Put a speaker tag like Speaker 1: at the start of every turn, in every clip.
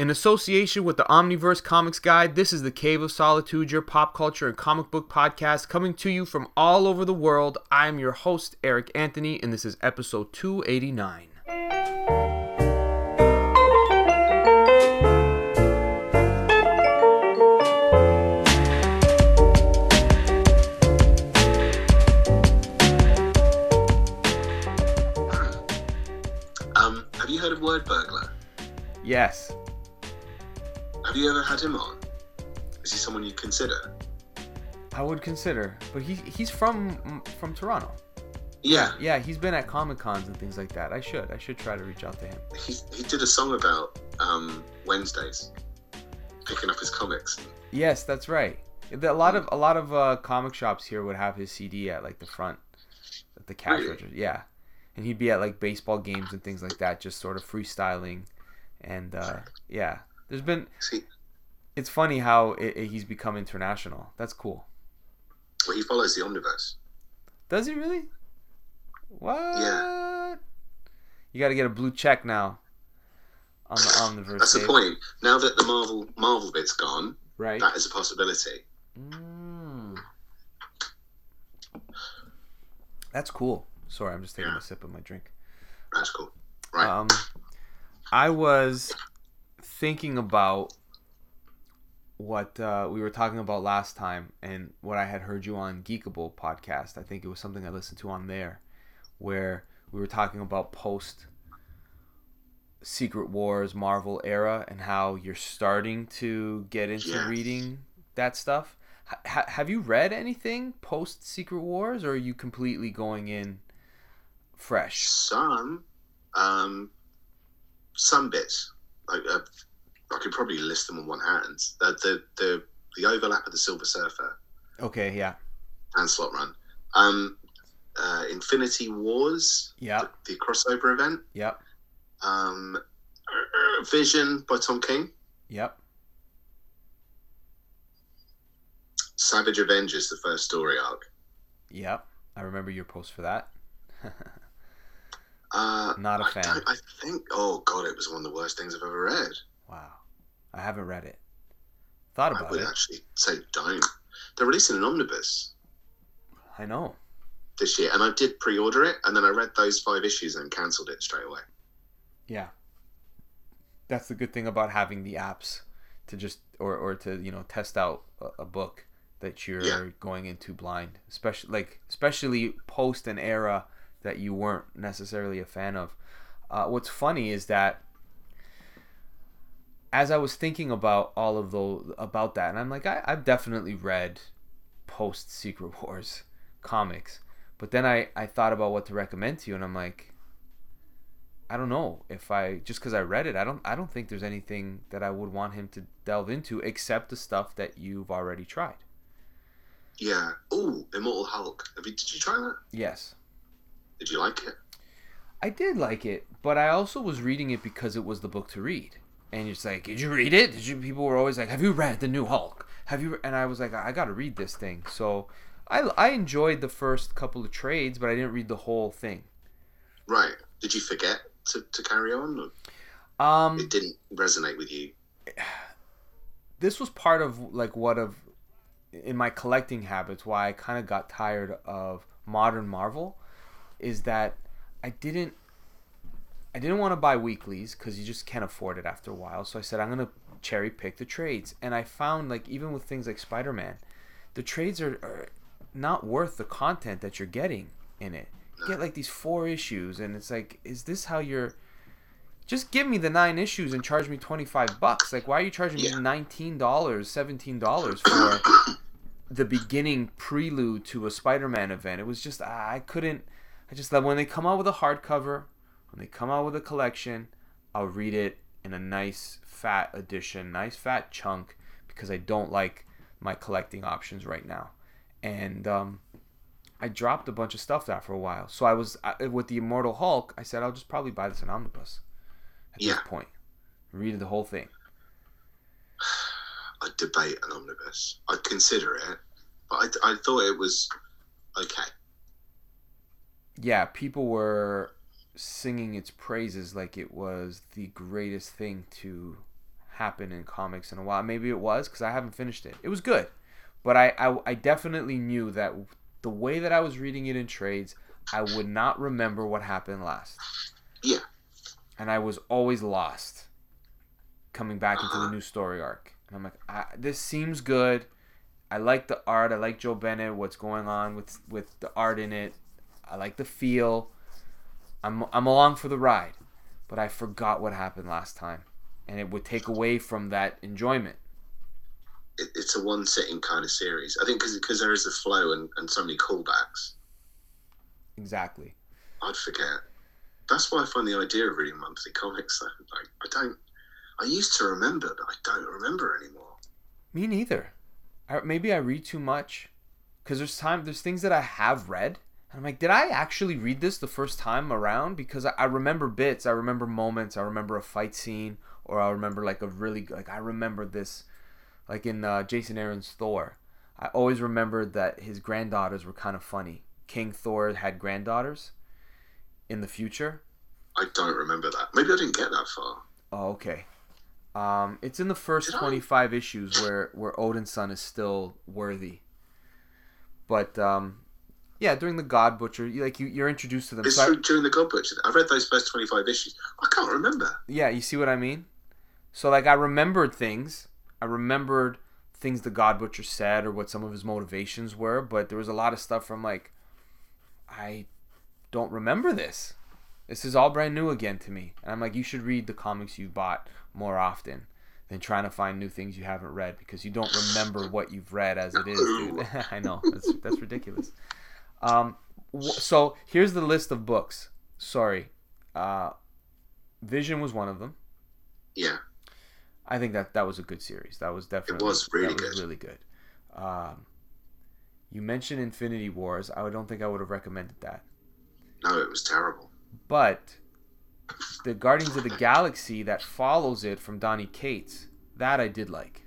Speaker 1: In association with the Omniverse Comics Guide, this is the Cave of Solitude, your pop culture and comic book podcast coming to you from all over the world. I am your host, Eric Anthony, and this is episode 289.
Speaker 2: Um, have you heard of Wordburglar?
Speaker 1: Yes.
Speaker 2: You ever had him on? Is he someone you consider?
Speaker 1: I would consider, but he he's from from Toronto.
Speaker 2: Yeah,
Speaker 1: Yeah, he's been at Comic Cons and things like that. I should I should try to reach out to him.
Speaker 2: he, he did a song about um, Wednesdays, picking up his comics.
Speaker 1: Yes, that's right. A lot of a lot of uh, comic shops here would have his CD at like the front, at the cash
Speaker 2: Really?
Speaker 1: register. Yeah, and he'd be at like baseball games and things like that, just sort of freestyling, and uh, yeah. There's been.
Speaker 2: See,
Speaker 1: It's funny how it, it- he's become international. That's cool.
Speaker 2: well, he follows the Omniverse.
Speaker 1: Does he really? What? Yeah. You got to get a blue check now. On the Omniverse.
Speaker 2: That's the point. Now that the Marvel Marvel bit's gone,
Speaker 1: right?
Speaker 2: that is a possibility.
Speaker 1: Mm. That's cool. Sorry, I'm just taking
Speaker 2: Yeah.
Speaker 1: a sip of my drink.
Speaker 2: That's cool. Right.
Speaker 1: Um, I was thinking about what uh, we were talking about last time and what I had heard you on Geekable podcast. I think it was something I listened to on there where we were talking about post Secret Wars Marvel era and how you're starting to get into
Speaker 2: Yes.
Speaker 1: reading that stuff. H- have you read anything post Secret Wars or are you completely going in fresh?
Speaker 2: some, um, some bits. Like, uh, I could probably list them on one hand. The the the, the overlap of the Silver Surfer
Speaker 1: Okay, yeah.
Speaker 2: and Slott Run. Um, uh, Infinity Wars,
Speaker 1: Yep.
Speaker 2: the crossover event.
Speaker 1: Yep.
Speaker 2: Um, uh, Vision by Tom King.
Speaker 1: Yep.
Speaker 2: Savage Avengers, the first story arc.
Speaker 1: Yep. I remember your post for that.
Speaker 2: Uh,
Speaker 1: Not a
Speaker 2: I
Speaker 1: fan.
Speaker 2: I think. Oh God, it was one of the worst things I've ever read.
Speaker 1: wow. I haven't read it. Thought about
Speaker 2: I
Speaker 1: about
Speaker 2: would
Speaker 1: it.
Speaker 2: actually say don't. They're releasing an omnibus
Speaker 1: I know.
Speaker 2: this year, and I did pre-order it, and then I read those five issues and cancelled it straight away.
Speaker 1: Yeah. That's the good thing about having the apps to just or or to, you know, test out a, a book that you're
Speaker 2: Yeah.
Speaker 1: going into blind, especially like especially post an era that you weren't necessarily a fan of. Uh, what's funny is that as I was thinking about all of those about that, and I'm like, I, I've definitely read post Secret Wars comics, but then I I thought about what to recommend to you, and I'm like, I don't know if I just because I read it, I don't I don't think there's anything that I would want him to delve into except the stuff that you've already tried.
Speaker 2: Yeah. Oh, Immortal Hulk. Have you, did you try that?
Speaker 1: Yes.
Speaker 2: Did you like it?
Speaker 1: I did like it, but I also was reading it because it was the book to read. And it's like, did you read it? Did you? People were always like, have you read the new Hulk? Have you? re-" And I was like, I got to read this thing. So I I enjoyed the first couple of trades, but I didn't read the whole thing.
Speaker 2: Right. Did you forget to, to carry on? Or
Speaker 1: Um,
Speaker 2: it didn't resonate with you?
Speaker 1: this was part of like what of in my collecting habits why I kind of got tired of modern Marvel is that I didn't I didn't want to buy weeklies cuz you just can't afford it after a while. So I said I'm going to cherry pick the trades. And I found like even with things like Spider-Man the trades are, are not worth the content that you're getting in it. You get like these four issues and it's like is this how you're just give me the nine issues and charge me 25 bucks. Like why are you charging
Speaker 2: Yeah.
Speaker 1: me $19 $17 for the beginning prelude to a spider-man event? It was just i I couldn't i just love when they come out with a hardcover when they come out with a collection i'll read it in a nice fat edition nice fat chunk because i don't like my collecting options right now and um, I dropped a bunch of stuff after a while. So I was I, with the Immortal Hulk. I said I'll just probably buy this in omnibus at
Speaker 2: Yeah.
Speaker 1: this point. Read the whole thing.
Speaker 2: I'd debate an omnibus. I'd consider it, but I, I thought it was okay.
Speaker 1: Yeah, people were singing its praises like it was the greatest thing to happen in comics in a while. Maybe it was because I haven't finished it. It was good, but I, I I definitely knew that the way that I was reading it in trades, I would not remember what happened last.
Speaker 2: Yeah.
Speaker 1: And I was always lost coming back into the new story arc. And I'm like, I, this seems good. I like the art. I like Joe Bennett. What's going on with with the art in it? I like the feel. I'm I'm along for the ride, but I forgot what happened last time, and it would take away from that enjoyment.
Speaker 2: It, it's a one sitting kind of series. I think because there is a flow and, and so many callbacks.
Speaker 1: Exactly.
Speaker 2: I'd forget. That's why I find the idea of reading monthly comics. Like I don't. I used to remember, but I don't remember anymore.
Speaker 1: Me neither. I, maybe I read too much because there's time there's things that I have read and I'm like, did I actually read this the first time around? Because I, I remember bits, I remember moments, I remember a fight scene, or I remember like a really like I remember this, like in uh, Jason Aaron's Thor. I always remembered that his granddaughters were kind of funny. King Thor had granddaughters in the future.
Speaker 2: I don't remember that. Maybe I didn't get that far.
Speaker 1: Oh, okay. Um, it's in the first Did 25 I? issues where where Odinson is still worthy. But um, yeah, during the God Butcher, you, like you, you're introduced to them.
Speaker 2: It's so I, during the God Butcher. I read those first 25 issues. I can't remember.
Speaker 1: Yeah, you see what I mean? So like I remembered things. I remembered things the God Butcher said or what some of his motivations were, but there was a lot of stuff from like I don't remember this. This is all brand new again to me. And I'm like, you should read the comics you've bought more often than trying to find new things you haven't read because you don't remember what you've read as it is, dude. I know that's that's ridiculous. Um, so here's the list of books. Sorry, uh, Vision was one of them.
Speaker 2: Yeah.
Speaker 1: I think that that was a good series. That was definitely
Speaker 2: it was really
Speaker 1: good. Was really good. Um, you mentioned Infinity Wars. I don't think I would have recommended that.
Speaker 2: No, it was terrible.
Speaker 1: But the Guardians of the Galaxy that follows it from Donny Cates, that I did like.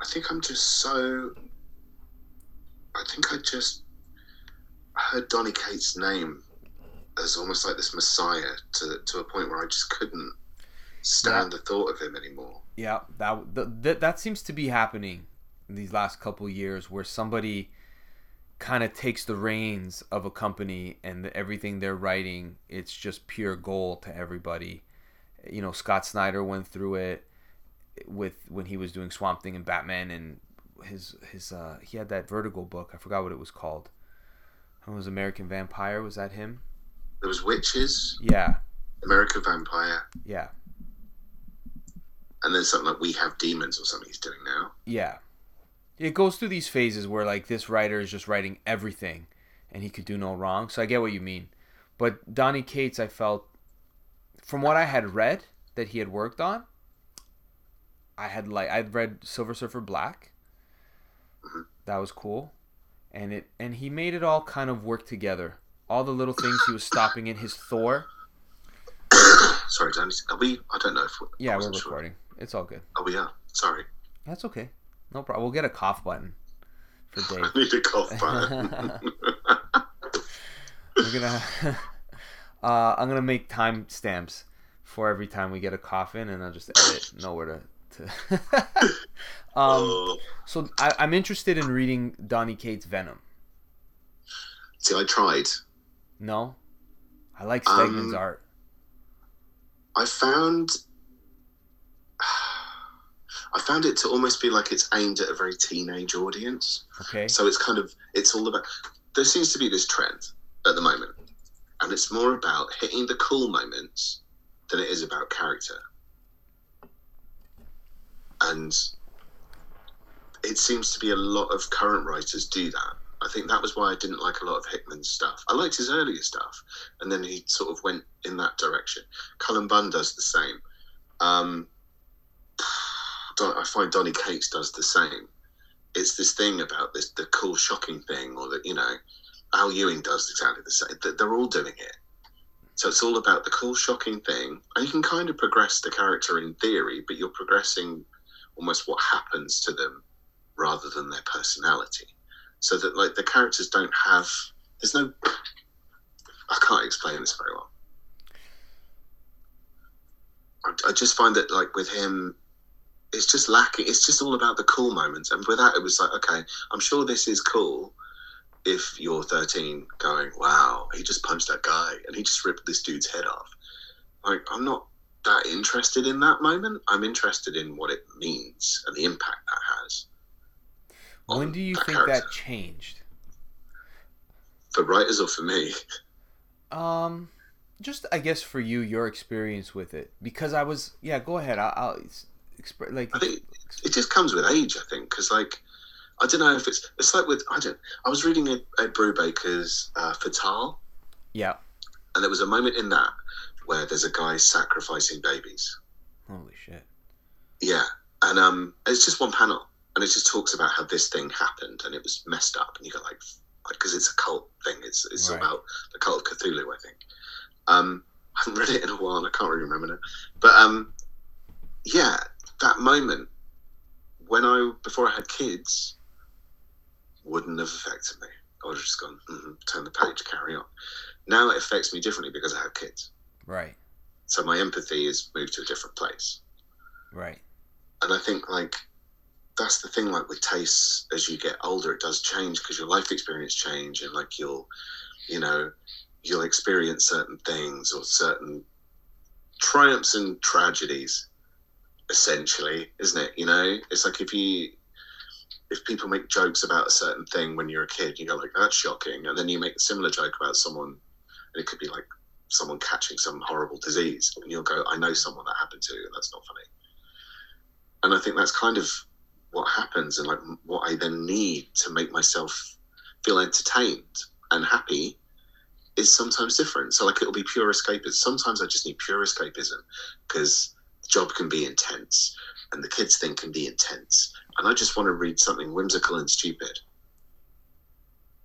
Speaker 2: I think I'm just so. I think I just heard Donny Cates' name as almost like this messiah to to a point where I just couldn't stand yeah. the thought of him anymore.
Speaker 1: Yeah, that that that seems to be happening in these last couple years, where somebody kind of takes the reins of a company and everything they're writing it's just pure gold to everybody you know scott snyder went through it with when he was doing swamp thing and batman and his his uh he had that vertigo book i forgot what it was called. It was american vampire was that him?
Speaker 2: There was witches.
Speaker 1: Yeah.
Speaker 2: American vampire.
Speaker 1: Yeah.
Speaker 2: And then something like we have demons or something he's doing now.
Speaker 1: Yeah. It goes through these phases where like this writer is just writing everything and he could do no wrong. So I get what you mean. But Donny Cates, I felt from what I had read that he had worked on, I had like I'd read Silver Surfer Black. That was cool. And it and he made it all kind of work together. All the little things he was stopping in his Thor.
Speaker 2: Sorry, Danny. Are we? I don't know if
Speaker 1: we're, yeah, we're recording. Sure. It's all good.
Speaker 2: Oh, we are. Sorry.
Speaker 1: That's okay. No problem. We'll get a cough button
Speaker 2: for Dave. I need a cough button.
Speaker 1: We're gonna. Uh, I'm gonna make time stamps for every time we get a cough in, and I'll just edit nowhere to. to um, uh, so I, am interested in reading Donny Cates' Venom.
Speaker 2: See, I tried.
Speaker 1: No, I like Stegman's um, art.
Speaker 2: I found I found it to almost be like it's aimed at a very teenage audience.
Speaker 1: Okay.
Speaker 2: So it's kind of it's all about. There seems to be this trend at the moment, and it's more about hitting the cool moments than it is about character. And it seems to be a lot of current writers do that. I think that was why I didn't like a lot of Hickman's stuff. I liked his earlier stuff, and then he sort of went in that direction. Cullen Bunn does the same. Um, I find Donny Cates does the same. It's this thing about this the cool, shocking thing, or that you know, Al Ewing does exactly the same. They're all doing it. So it's all about the cool, shocking thing, and you can kind of progress the character in theory, but you're progressing almost what happens to them rather than their personality. So that like the characters don't have there's no I can't explain this very well. I, I just find that like with him, it's just lacking. It's just all about the cool moments, and with that, it was like, okay, I'm sure this is cool. If you're 13, going, wow, he just punched that guy and he just ripped this dude's head off. Like, I'm not that interested in that moment. I'm interested in what it means and the impact that has.
Speaker 1: When do you that think character. that changed?
Speaker 2: For writers or for me?
Speaker 1: Um, just I guess for you, your experience with it, because I was yeah. Go ahead. I'll, I'll express like.
Speaker 2: I think it just comes with age. I think because like I don't know if it's it's like with I don't. I was reading Ed, Ed Brubaker's uh, Fatale.
Speaker 1: Yeah.
Speaker 2: And there was a moment in that where there's a guy sacrificing babies.
Speaker 1: Holy shit.
Speaker 2: Yeah, and um, it's just one panel, and it just talks about how this thing happened and it was messed up, and you go like, because it's a cult thing. It's it's right. about the cult of Cthulhu, I think. Um, I haven't read it in a while, and I can't really remember it. But um, yeah, that moment when I before I had kids wouldn't have affected me. I would have just gone, mm-hmm, turn the page, carry on. Now it affects me differently because I have kids.
Speaker 1: Right.
Speaker 2: So my empathy is moved to a different place.
Speaker 1: Right.
Speaker 2: And I think like that's the thing. Like with tastes, as you get older, it does change because your life experience change, and like you'll, you know, you'll experience certain things or certain triumphs and tragedies essentially isn't it you know it's like if you if people make jokes about a certain thing when you're a kid you go like that's shocking and then you make a similar joke about someone and it could be like someone catching some horrible disease and you'll go i know someone that happened to you and that's not funny and i think that's kind of what happens and like what i then need to make myself feel entertained and happy is sometimes different. So like it'll be pure escapism. Sometimes I just need pure escapism because the job can be intense and the kids thing can be intense. And I just want to read something whimsical and stupid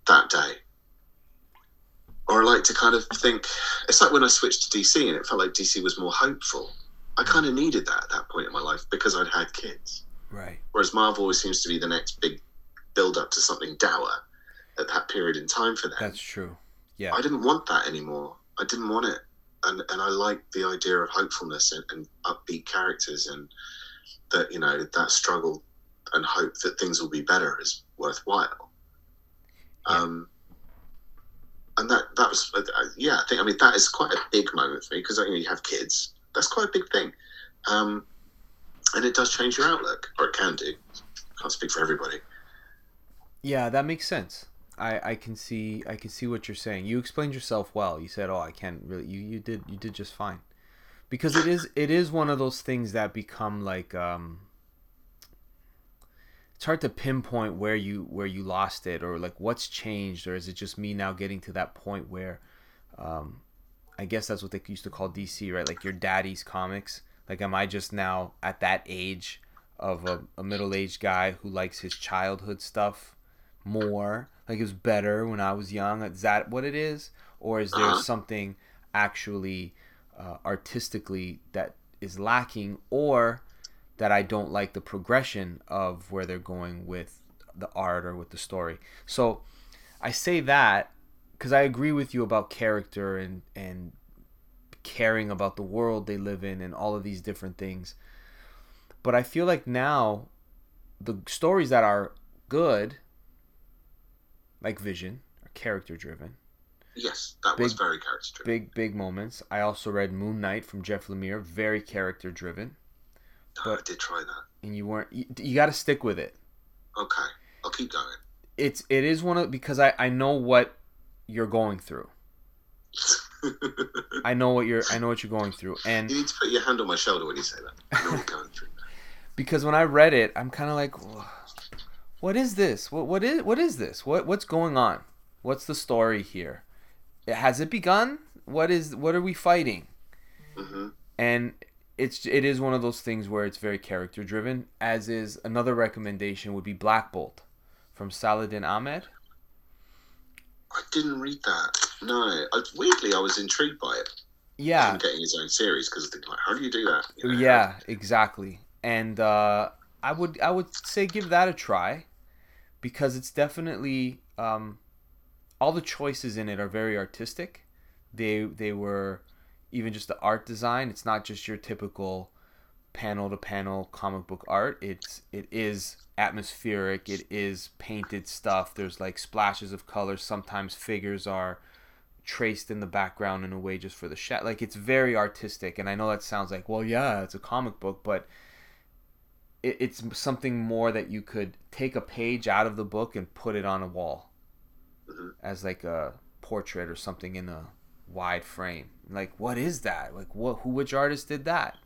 Speaker 2: that day. Or I like to kind of think it's like when I switched to DC and it felt like DC was more hopeful. I kind of needed that at that point in my life because I'd had kids.
Speaker 1: Right.
Speaker 2: Whereas Marvel always seems to be the next big build up to something dour at that period in time for them.
Speaker 1: That's true. Yeah.
Speaker 2: I didn't want that anymore. I didn't want it. And, and I like the idea of hopefulness and, and upbeat characters and that, you know, that struggle and hope that things will be better is worthwhile. Yeah. Um, and that that was uh, yeah I think I mean that is quite a big moment for me because you, know, you have kids that's quite a big thing um, and it does change your outlook or it can do can't speak for everybody
Speaker 1: yeah that makes sense I, I can see I can see what you're saying. You explained yourself well. You said, "Oh, I can't really." You, you did you did just fine, because it is it is one of those things that become like um. It's hard to pinpoint where you where you lost it or like what's changed or is it just me now getting to that point where, um, I guess that's what they used to call DC, right? Like your daddy's comics. Like, am I just now at that age of a, a middle aged guy who likes his childhood stuff more? like it was better when I was young. Is that what it is, or is there uh-huh. something actually uh, artistically that is lacking, or that I don't like the progression of where they're going with the art or with the story? So I say that because I agree with you about character and and caring about the world they live in and all of these different things. But I feel like now the stories that are good like Vision, are character driven.
Speaker 2: Yes, that big, was very character driven.
Speaker 1: Big, big moments. I also read Moon Knight from Jeff Lemire, very character driven.
Speaker 2: Oh, I did try that.
Speaker 1: And you weren't. You, you got to stick with it.
Speaker 2: Okay, I'll keep going.
Speaker 1: It's it is one of because I I know what you're going through. I know what you're I know what you're going through, and
Speaker 2: you need to put your hand on my shoulder when you say that. I know what you're going through.
Speaker 1: because when I read it, I'm kind of like what is this? What what is what is this? What what's going on? What's the story here? Has it begun? What is what are we fighting? Mm-hmm. And it's it is one of those things where it's very character driven. As is another recommendation would be Black Bolt from Saladin Ahmed.
Speaker 2: I didn't read that. No, I, weirdly, I was intrigued by it.
Speaker 1: Yeah,
Speaker 2: him getting his own series because I think like, how do you do that?
Speaker 1: You know, yeah, exactly. And uh, I would I would say give that a try because it's definitely um, all the choices in it are very artistic. They they were even just the art design. It's not just your typical panel to panel comic book art. It's it is atmospheric. It is painted stuff. There's like splashes of color. Sometimes figures are traced in the background in a way just for the shot. Like it's very artistic. And I know that sounds like, well, yeah, it's a comic book, but it, it's something more that you could take a page out of the book and put it on a wall
Speaker 2: Mhm.
Speaker 1: as like a portrait or something in a wide frame. Like, what is that? Like, what? Who? Which artist did that?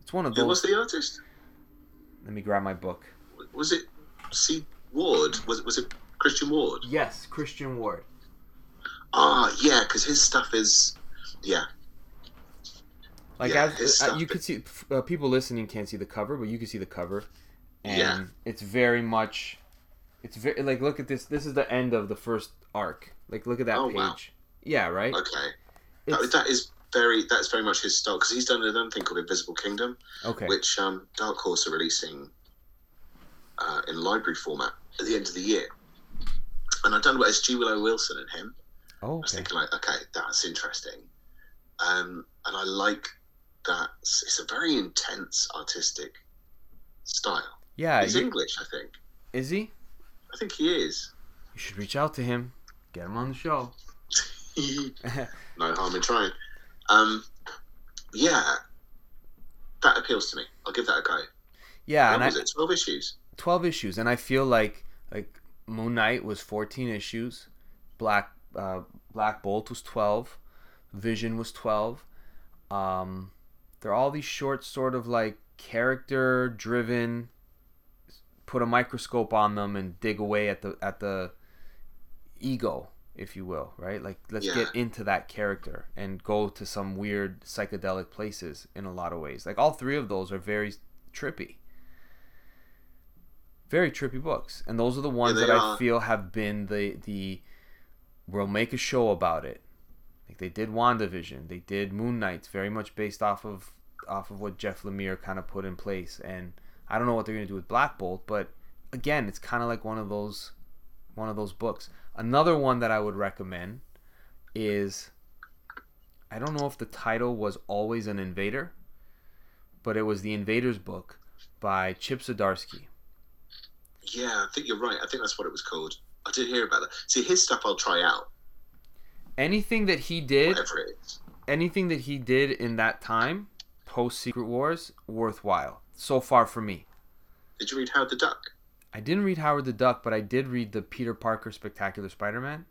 Speaker 1: It's one of those.
Speaker 2: Who was the artist?
Speaker 1: Let me grab my book.
Speaker 2: Was it C. Ward? Was it was it Christian Ward?
Speaker 1: Yes, Christian Ward.
Speaker 2: Ah, yeah, because his stuff is, yeah,
Speaker 1: Like
Speaker 2: Yeah,
Speaker 1: uh, you could see, uh, people listening can't see the cover, but you can see the cover, and
Speaker 2: Yeah.
Speaker 1: it's very much, it's very like look at this. This is the end of the first arc. Like look at that
Speaker 2: Oh,
Speaker 1: page.
Speaker 2: wow.
Speaker 1: Yeah, right.
Speaker 2: okay. That, that is very that's very much his style because he's done another thing called Invisible Kingdom,
Speaker 1: okay.
Speaker 2: which um, Dark Horse are releasing uh, in library format at the end of the year. And I don't know what it's G. Willow Wilson and him.
Speaker 1: oh,
Speaker 2: I was thinking like, okay, that's interesting. Um, and I like that it's a very intense artistic style.
Speaker 1: Yeah.
Speaker 2: He's
Speaker 1: you-
Speaker 2: English, I think.
Speaker 1: is he?
Speaker 2: I think he is.
Speaker 1: You should reach out to him. Get him on the show.
Speaker 2: no harm in trying. Um, yeah, that appeals to me. I'll give that a go.
Speaker 1: yeah, and I,
Speaker 2: it? Twelve issues.
Speaker 1: 12 issues and i feel like like moon knight was 14 issues black uh, black bolt was 12 vision was 12 um, they're all these short sort of like character driven put a microscope on them and dig away at the at the ego if you will right? Like let's
Speaker 2: Yeah.
Speaker 1: get into that character and go to some weird psychedelic places in a lot of ways. Like all three of those are very trippy. Very trippy books. And those are the ones
Speaker 2: they
Speaker 1: that i feel have been the the we'll make a show about it. Like they did wandavision. They did moon knight very much based off of off of what jeff lemire kind of put in place. And i don't know what they're going to do with black bolt but again it's kind of like one of those one of those books another one that i would recommend is i don't know if the title was always an invader but it was the invaders book by chip zdarsky
Speaker 2: Yeah, I think you're right. I think that's what it was called. I did hear about that. See, his stuff I'll try out,
Speaker 1: anything that he did
Speaker 2: whatever it is.
Speaker 1: anything that he did in that time post secret wars worthwhile so far for me
Speaker 2: Did you read Howard the Duck?
Speaker 1: I didn't read howard the duck but i did read the peter parker spectacular spider-man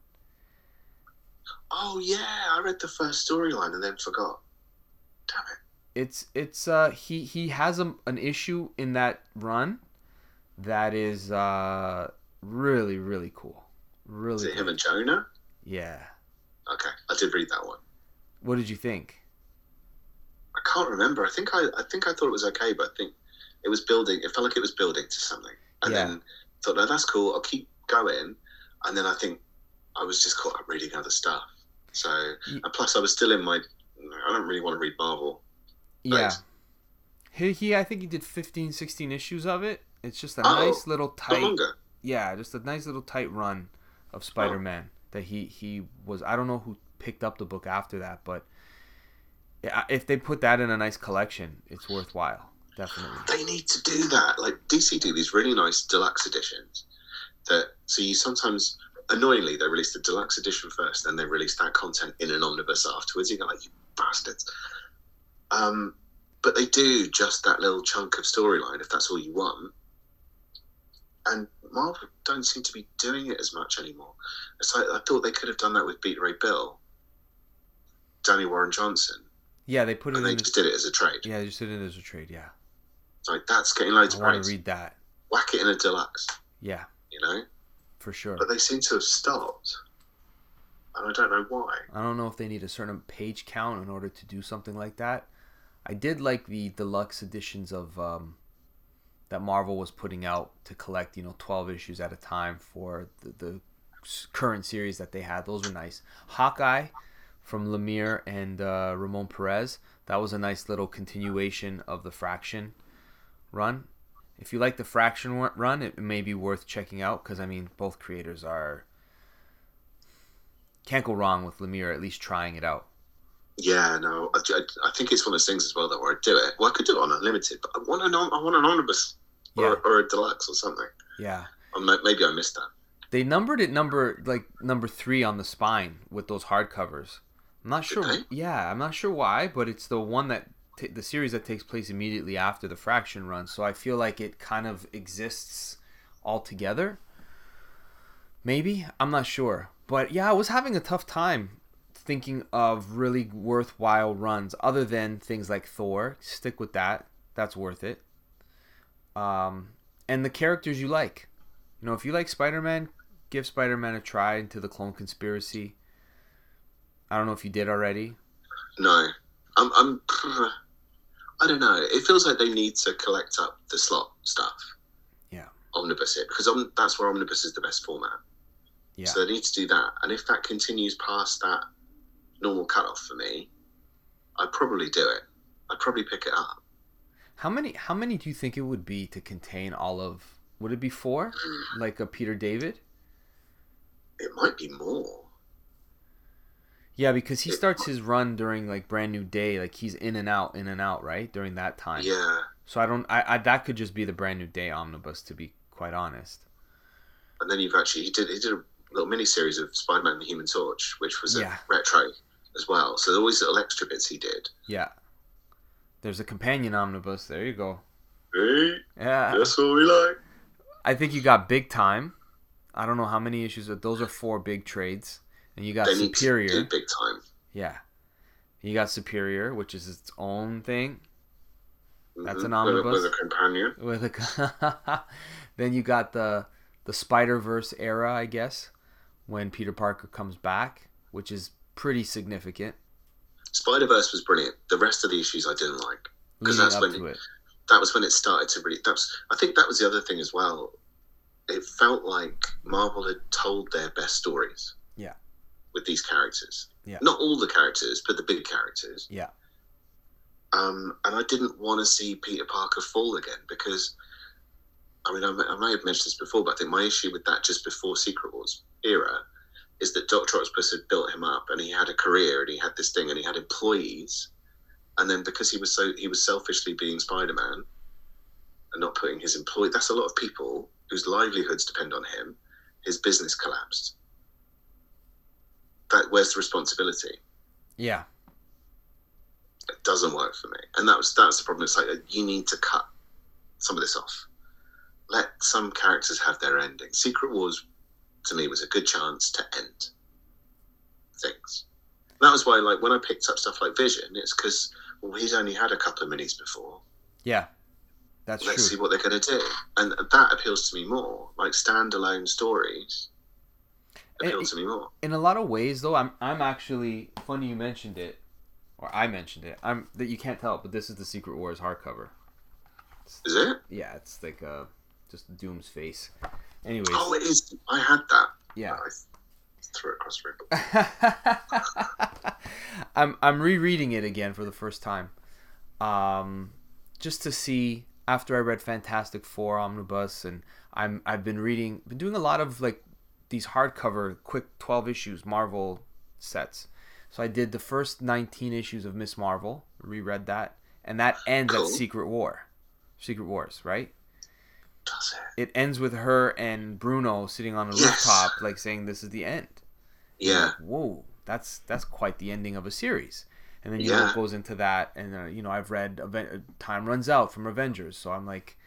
Speaker 2: Oh yeah, I read the first storyline and then forgot. Damn it.
Speaker 1: it's it's uh he he has a, an issue in that run that is uh really really cool Really.
Speaker 2: Is it him and Jonah?
Speaker 1: yeah
Speaker 2: Okay, I did read that one.
Speaker 1: what did you think
Speaker 2: I can't remember. I think I, I think I thought it was okay, but I think it was building. It felt like it was building to something, and
Speaker 1: Yeah.
Speaker 2: then thought, no, that's cool. I'll keep going, and then I think I was just caught up reading other stuff. So, and plus, I was still in my. I don't really want to read Marvel.
Speaker 1: yeah he, he i think he did 15 16 issues of it it's just a
Speaker 2: Oh,
Speaker 1: nice little tight
Speaker 2: longer.
Speaker 1: yeah, just a nice little tight run of Spider-Man that he he was. I don't know who picked up the book after that, but if they put that in a nice collection, it's worthwhile. Definitely.
Speaker 2: They need to do that. Like DC do these really nice deluxe editions. That so you sometimes annoyingly they release the deluxe edition first, then they release that content in an omnibus afterwards. You go like you bastards. Um, but they do just that little chunk of storyline if that's all you want. And Marvel don't seem to be doing it as much anymore. It's like I thought they could have done that with Beta Ray Bill, Danny Warren Johnson,
Speaker 1: Yeah, they put it
Speaker 2: and they
Speaker 1: in.
Speaker 2: just did it as a trade.
Speaker 1: Yeah, they just did it as a trade. Yeah,
Speaker 2: It's like that's getting loads
Speaker 1: I
Speaker 2: of
Speaker 1: want
Speaker 2: praise.
Speaker 1: to read that.
Speaker 2: Whack it in a deluxe,
Speaker 1: Yeah,
Speaker 2: you know.
Speaker 1: for sure.
Speaker 2: But they seem to have stopped, and I don't know why.
Speaker 1: I don't know if they need a certain page count in order to do something like that. I did like the deluxe editions of um, that Marvel was putting out to collect, you know, 12 issues at a time for the, the s- current series that they had. Those were nice. Hawkeye from Lemire and uh, Ramon Perez. That was a nice little continuation of the Fraction run. If you like the Fraction run, it may be worth checking out because I mean, both creators are can't go wrong with Lemire at least trying it out.
Speaker 2: Yeah, no, I, I, I think it's one of those things as well that where I do it. Well, I could do it on unlimited, but I want an I want an omnibus or,
Speaker 1: Yeah.
Speaker 2: or a deluxe or something.
Speaker 1: Yeah.
Speaker 2: Or maybe I missed that.
Speaker 1: They numbered it number like number three on the spine with those hardcovers. I'm not sure.
Speaker 2: they?
Speaker 1: Yeah, I'm not sure why, but it's the one that t- the series that takes place immediately after the Fraction run. So I feel like it kind of exists all together. Maybe I'm not sure, but yeah, I was having a tough time thinking of really worthwhile runs other than things like Thor. Stick with that. That's worth it. Um, and the characters you like. You know, if you like Spider-Man, give Spider-Man a try into the Clone Conspiracy. I don't know if you did already.
Speaker 2: No, I'm. I'm I don't know. It feels like they need to collect up the Slott stuff.
Speaker 1: Yeah.
Speaker 2: Omnibus it because om- that's where omnibus is the best format.
Speaker 1: Yeah.
Speaker 2: So they need to do that. And if that continues past that normal cutoff for me, I'd probably do it. I'd probably pick it up.
Speaker 1: How many how many do you think it would be to contain all of would it be four? Like a Peter David?
Speaker 2: It might be more.
Speaker 1: Yeah, because he starts his run during like Brand New Day, like he's in and out, in and out, right? During that time.
Speaker 2: Yeah.
Speaker 1: So I don't I, I that could just be the Brand New Day omnibus to be quite honest.
Speaker 2: And then you've actually he did he did a little mini series of Spider Man and the Human Torch, which was a
Speaker 1: Yeah.
Speaker 2: retro as well. So there these little extra bits he did.
Speaker 1: Yeah. There's a companion omnibus. There you go.
Speaker 2: Hey,
Speaker 1: Yeah.
Speaker 2: that's what we like.
Speaker 1: I think you got big time. I don't know how many issues, but those are four big trades. And you got
Speaker 2: They
Speaker 1: Superior.
Speaker 2: big time.
Speaker 1: Yeah. You got Superior, which is its own thing That's an
Speaker 2: Mhm. With a-
Speaker 1: omnibus.
Speaker 2: with a companion.
Speaker 1: with a Then you got the the Spider-Verse era, I guess, when Peter Parker comes back, which is pretty significant
Speaker 2: Spider Verse was brilliant. The rest of the issues I didn't like
Speaker 1: because
Speaker 2: that's when
Speaker 1: to it.
Speaker 2: That was when it started to really. That's. I think that was the other thing as well. It felt like Marvel had told their best stories. With these characters.
Speaker 1: Yeah.
Speaker 2: Not all the characters, but the big characters.
Speaker 1: Yeah.
Speaker 2: Um, and I didn't want to see Peter Parker fall again because, I mean, I may, I may have mentioned this before, but I think my issue with that just before Secret Wars era is that Doctor Octopus had built him up and he had a career and he had this thing and he had employees, and then because he was so he was selfishly being Spider Man and not putting his employee that's a lot of people whose livelihoods depend on him. His business collapsed. That where's the responsibility?
Speaker 1: Yeah.
Speaker 2: it doesn't work for me. And that was that's the problem. It's like uh, you need to cut some of this off. Let some characters have their ending. Secret Wars, to me, was a good chance to end things. That was why, like, when I picked up stuff like Vision, it's because well, he's only had a couple of minis before.
Speaker 1: Yeah. That's
Speaker 2: Let's
Speaker 1: true.
Speaker 2: see what they're going to do, and that appeals to me more. Like standalone stories appeal
Speaker 1: And-
Speaker 2: to me more.
Speaker 1: in a lot of ways though i'm i'm actually funny you mentioned it or i mentioned it i'm that you can't tell but this is the secret wars hardcover
Speaker 2: Is it?
Speaker 1: yeah it's like uh just doom's face anyways
Speaker 2: Oh, it is. I had that.
Speaker 1: yeah
Speaker 2: I threw it across the room.
Speaker 1: i'm i'm rereading it again for the first time um just to see after i read fantastic four omnibus and i'm i've been reading been doing a lot of like these hardcover quick 12 issues marvel sets so i did the first 19 issues of miss marvel reread that and that ends
Speaker 2: Cool.
Speaker 1: at secret war secret wars right
Speaker 2: Does it?
Speaker 1: it ends with her and bruno sitting on a
Speaker 2: Yes.
Speaker 1: rooftop like saying this is the end
Speaker 2: Yeah.
Speaker 1: like, whoa, that's that's quite the ending of a series. And then you
Speaker 2: Yeah.
Speaker 1: know it goes into that, and uh, you know I've read Aven- Time Runs Out from Avengers, so I'm like,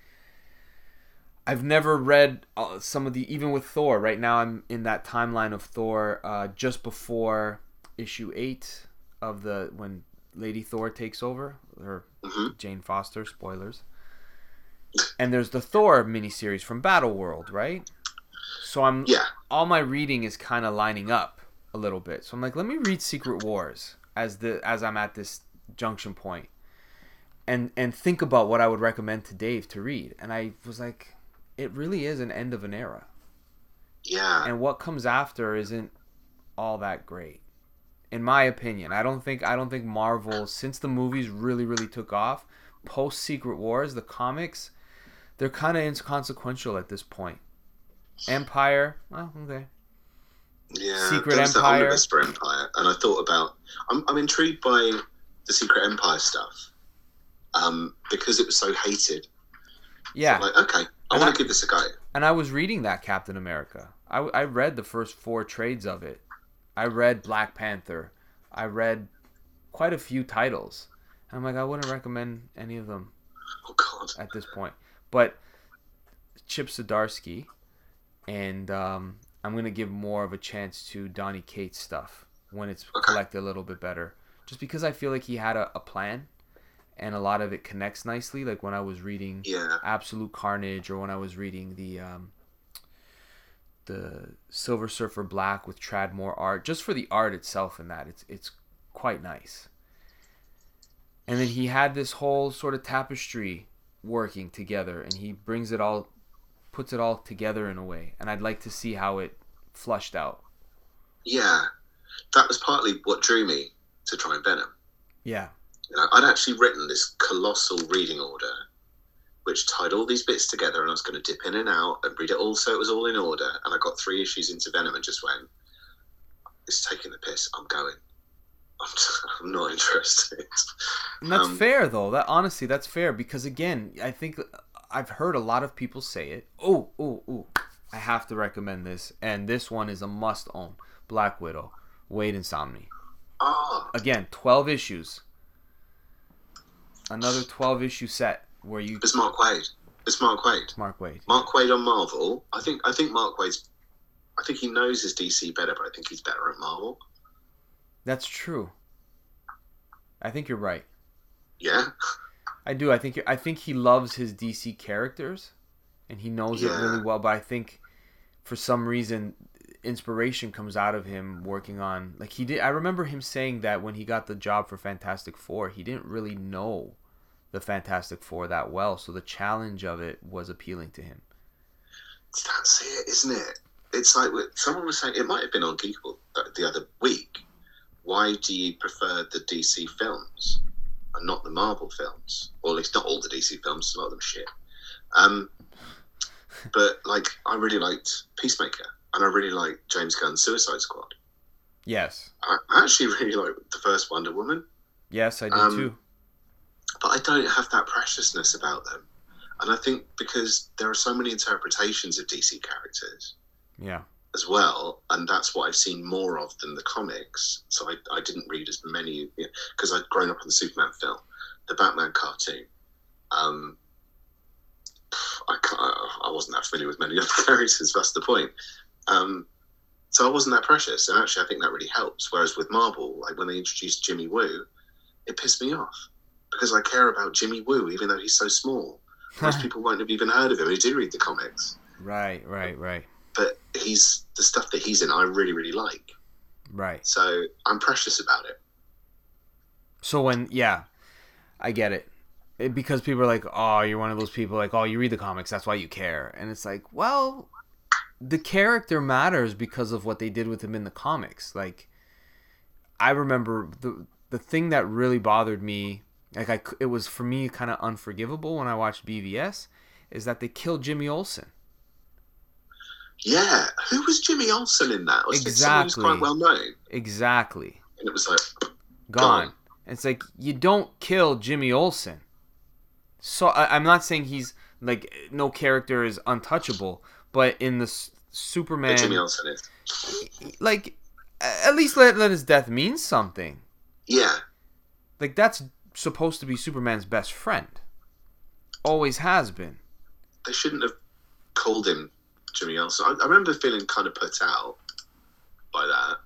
Speaker 1: I've never read uh, some of the even with Thor. Right now I'm in that timeline of Thor uh, just before issue eight of the when Lady Thor takes over, or
Speaker 2: hmm
Speaker 1: Jane Foster. Spoilers. And there's the Thor miniseries from Battle World, right? So I'm
Speaker 2: Yeah.
Speaker 1: all my reading is kind of lining up a little bit. So I'm like, let me read Secret Wars as the as I'm at this junction point, and and think about what I would recommend to Dave to read. And I was like, it really is an end of an era,
Speaker 2: Yeah.
Speaker 1: and what comes after isn't all that great, in my opinion. I don't think I don't think Marvel since the movies really really took off post Secret Wars, the comics, they're kind of inconsequential at this point. Empire, well, okay.
Speaker 2: Yeah,
Speaker 1: Secret
Speaker 2: there was
Speaker 1: Empire.
Speaker 2: The Omnibus for Empire, and I thought about. I'm, I'm intrigued by the Secret Empire stuff, um, because it was so hated.
Speaker 1: Yeah,
Speaker 2: Like, okay, I want to give this a go.
Speaker 1: and I was reading that Captain America. I, I read the first four trades of it. I read Black Panther. I read quite a few titles. And I'm like, I wouldn't recommend any of them
Speaker 2: Oh God,
Speaker 1: at this point. But Chip Zdarsky, and um, I'm gonna give more of a chance to Donny Cates stuff when it's
Speaker 2: Okay.
Speaker 1: collected a little bit better. Just because I feel like he had a, a plan, and a lot of it connects nicely. Like when I was reading
Speaker 2: yeah,
Speaker 1: Absolute Carnage, or when I was reading the um, the Silver Surfer Black with Tradd Moore art, just for the art itself in that, it's it's quite nice. And then he had this whole sort of tapestry working together, and he brings it all, puts it all together in a way. And I'd like to see how it flushed out.
Speaker 2: yeah. That was partly what drew me to try and Venom.
Speaker 1: Yeah,
Speaker 2: You know, I'd actually written this colossal reading order, which tied all these bits together, and I was going to dip in and out and read it all so it was all in order. And I got three issues into Venom and just went, "It's taking the piss. I'm going. I'm, I'm not interested."
Speaker 1: And that's
Speaker 2: Um,
Speaker 1: fair though. That honestly, that's fair because again, I think I've heard a lot of people say it. Oh, oh, oh! I have to recommend this, and this one is a must own. Black Widow, Waid and Samnee.
Speaker 2: Ah,
Speaker 1: Again, twelve issues. Another twelve issue set where you
Speaker 2: it's Mark Waid. It's Mark Waid.
Speaker 1: Mark Waid.
Speaker 2: Mark Waid on Marvel. I think. I think Mark Waid's. I think he knows his DC better, but I think he's better at Marvel.
Speaker 1: That's true. I think you're right.
Speaker 2: Yeah.
Speaker 1: I do. I think I think he loves his DC characters, and he knows it really well. But I think for some reason, inspiration comes out of him working on like he did. I remember him saying that when he got the job for Fantastic Four, he didn't really know the Fantastic Four that well, so the challenge of it was appealing to him.
Speaker 2: That's it, isn't it? It's like someone was saying. It might have been on Geekable the- the other week. Why do you prefer the DC films and not the Marvel films? Or at least not all the DC films. A lot of them shit. Um, but like, I really liked Peacemaker, and I really liked James Gunn's Suicide Squad.
Speaker 1: Yes,
Speaker 2: I I actually really liked the first Wonder Woman,
Speaker 1: yes, I did
Speaker 2: Um,
Speaker 1: too.
Speaker 2: But I don't have that preciousness about them. And I think because there are so many interpretations of DC characters,
Speaker 1: Yeah,
Speaker 2: as well, and that's what I've seen more of than the comics. So I, I didn't read as many because I'd grown up on the Superman film, the Batman cartoon. Um, I, can't, I wasn't that familiar with many other characters. That's the point. Um, so I wasn't that precious, and actually, I think that really helps. Whereas with Marvel, like when they introduced Jimmy Woo, it pissed me off because I care about Jimmy Woo, even though he's so small. Most people won't have even heard of him who do read the comics
Speaker 1: right, right, right,
Speaker 2: but he's the stuff that he's in. I really, really like.
Speaker 1: right.
Speaker 2: So I'm precious about it.
Speaker 1: So when yeah, I get it. it. Because people are like, "Oh, you're one of those people like, oh, you read the comics, that's why you care." And it's like, "Well, the character matters because of what they did with him in the comics." Like I remember the the thing that really bothered me, like I it was for me kind of unforgivable when I watched BVS is that they killed Jimmy Olsen.
Speaker 2: Yeah, who was Jimmy Olsen in that? Was it someone who's
Speaker 1: Exactly.
Speaker 2: quite well known?
Speaker 1: Exactly.
Speaker 2: And it was like,
Speaker 1: gone.
Speaker 2: Gone.
Speaker 1: And it's like you don't kill Jimmy Olsen. So I, I'm not saying he's like no character is untouchable, but in the S-
Speaker 2: but
Speaker 1: Superman,
Speaker 2: Jimmy Olsen is.
Speaker 1: like at least let let his death mean something.
Speaker 2: Yeah,
Speaker 1: Like that's supposed to be Superman's best friend. Always has been.
Speaker 2: they shouldn't have called him Jimmy Olsen. I, I remember feeling kind of put out by that.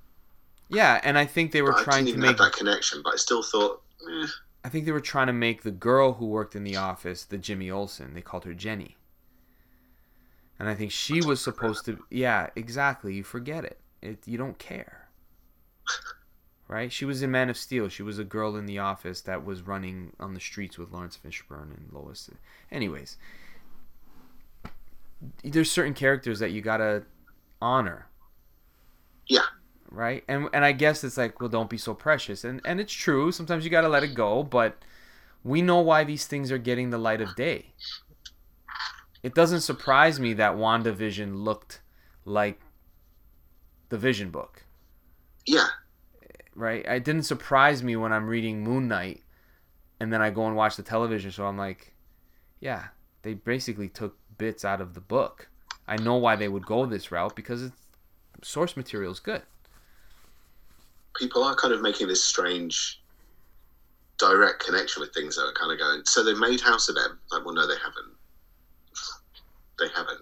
Speaker 1: Yeah, and I think they were
Speaker 2: But
Speaker 1: trying to make.
Speaker 2: that connection, but I still thought, eh,
Speaker 1: I think they were trying to make the girl who worked in the office the Jimmy Olsen. They called her Jenny. And I think she was supposed to yeah, exactly. You forget it. It you don't care. Right? She was in Man of Steel. She was a girl in the office that was running on the streets with Laurence Fishburne and Lois. Anyways, there's certain characters that you got to honor
Speaker 2: yeah,
Speaker 1: right? And and I guess it's like, well, don't be so precious, and and it's true. Sometimes you got to let it go, but we know why these things are getting the light of day. It doesn't surprise me that WandaVision looked like the Vision book.
Speaker 2: Yeah,
Speaker 1: Right? It didn't surprise me when I'm reading Moon Knight and then I go and watch the television show. I'm like, yeah, they basically took bits out of the book. I know why they would go this route because it's source material is good.
Speaker 2: people are kind of making this strange direct connection with things that are kind of going. So they made House of M. Like, well, no, they haven't. They haven't.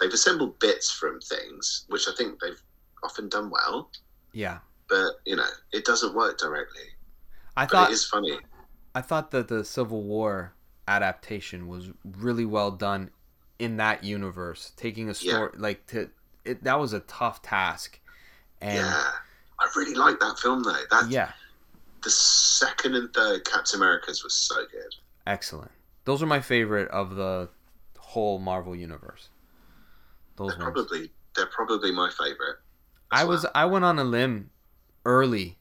Speaker 2: They've assembled bits from things, which I think they've often done well,
Speaker 1: Yeah.
Speaker 2: But you know, it doesn't work directly.
Speaker 1: I
Speaker 2: But
Speaker 1: thought
Speaker 2: it is funny.
Speaker 1: I thought that the Civil War adaptation was really well done in that universe, taking a story like to it. That was a tough task, and yeah,
Speaker 2: yeah, I really like that film though. That the second and third Captain Americas was so good.
Speaker 1: excellent. Those are my favorite of the whole Marvel universe. Those
Speaker 2: They're
Speaker 1: ones.
Speaker 2: probably they're probably my favorite.
Speaker 1: I was. I went on a limb early,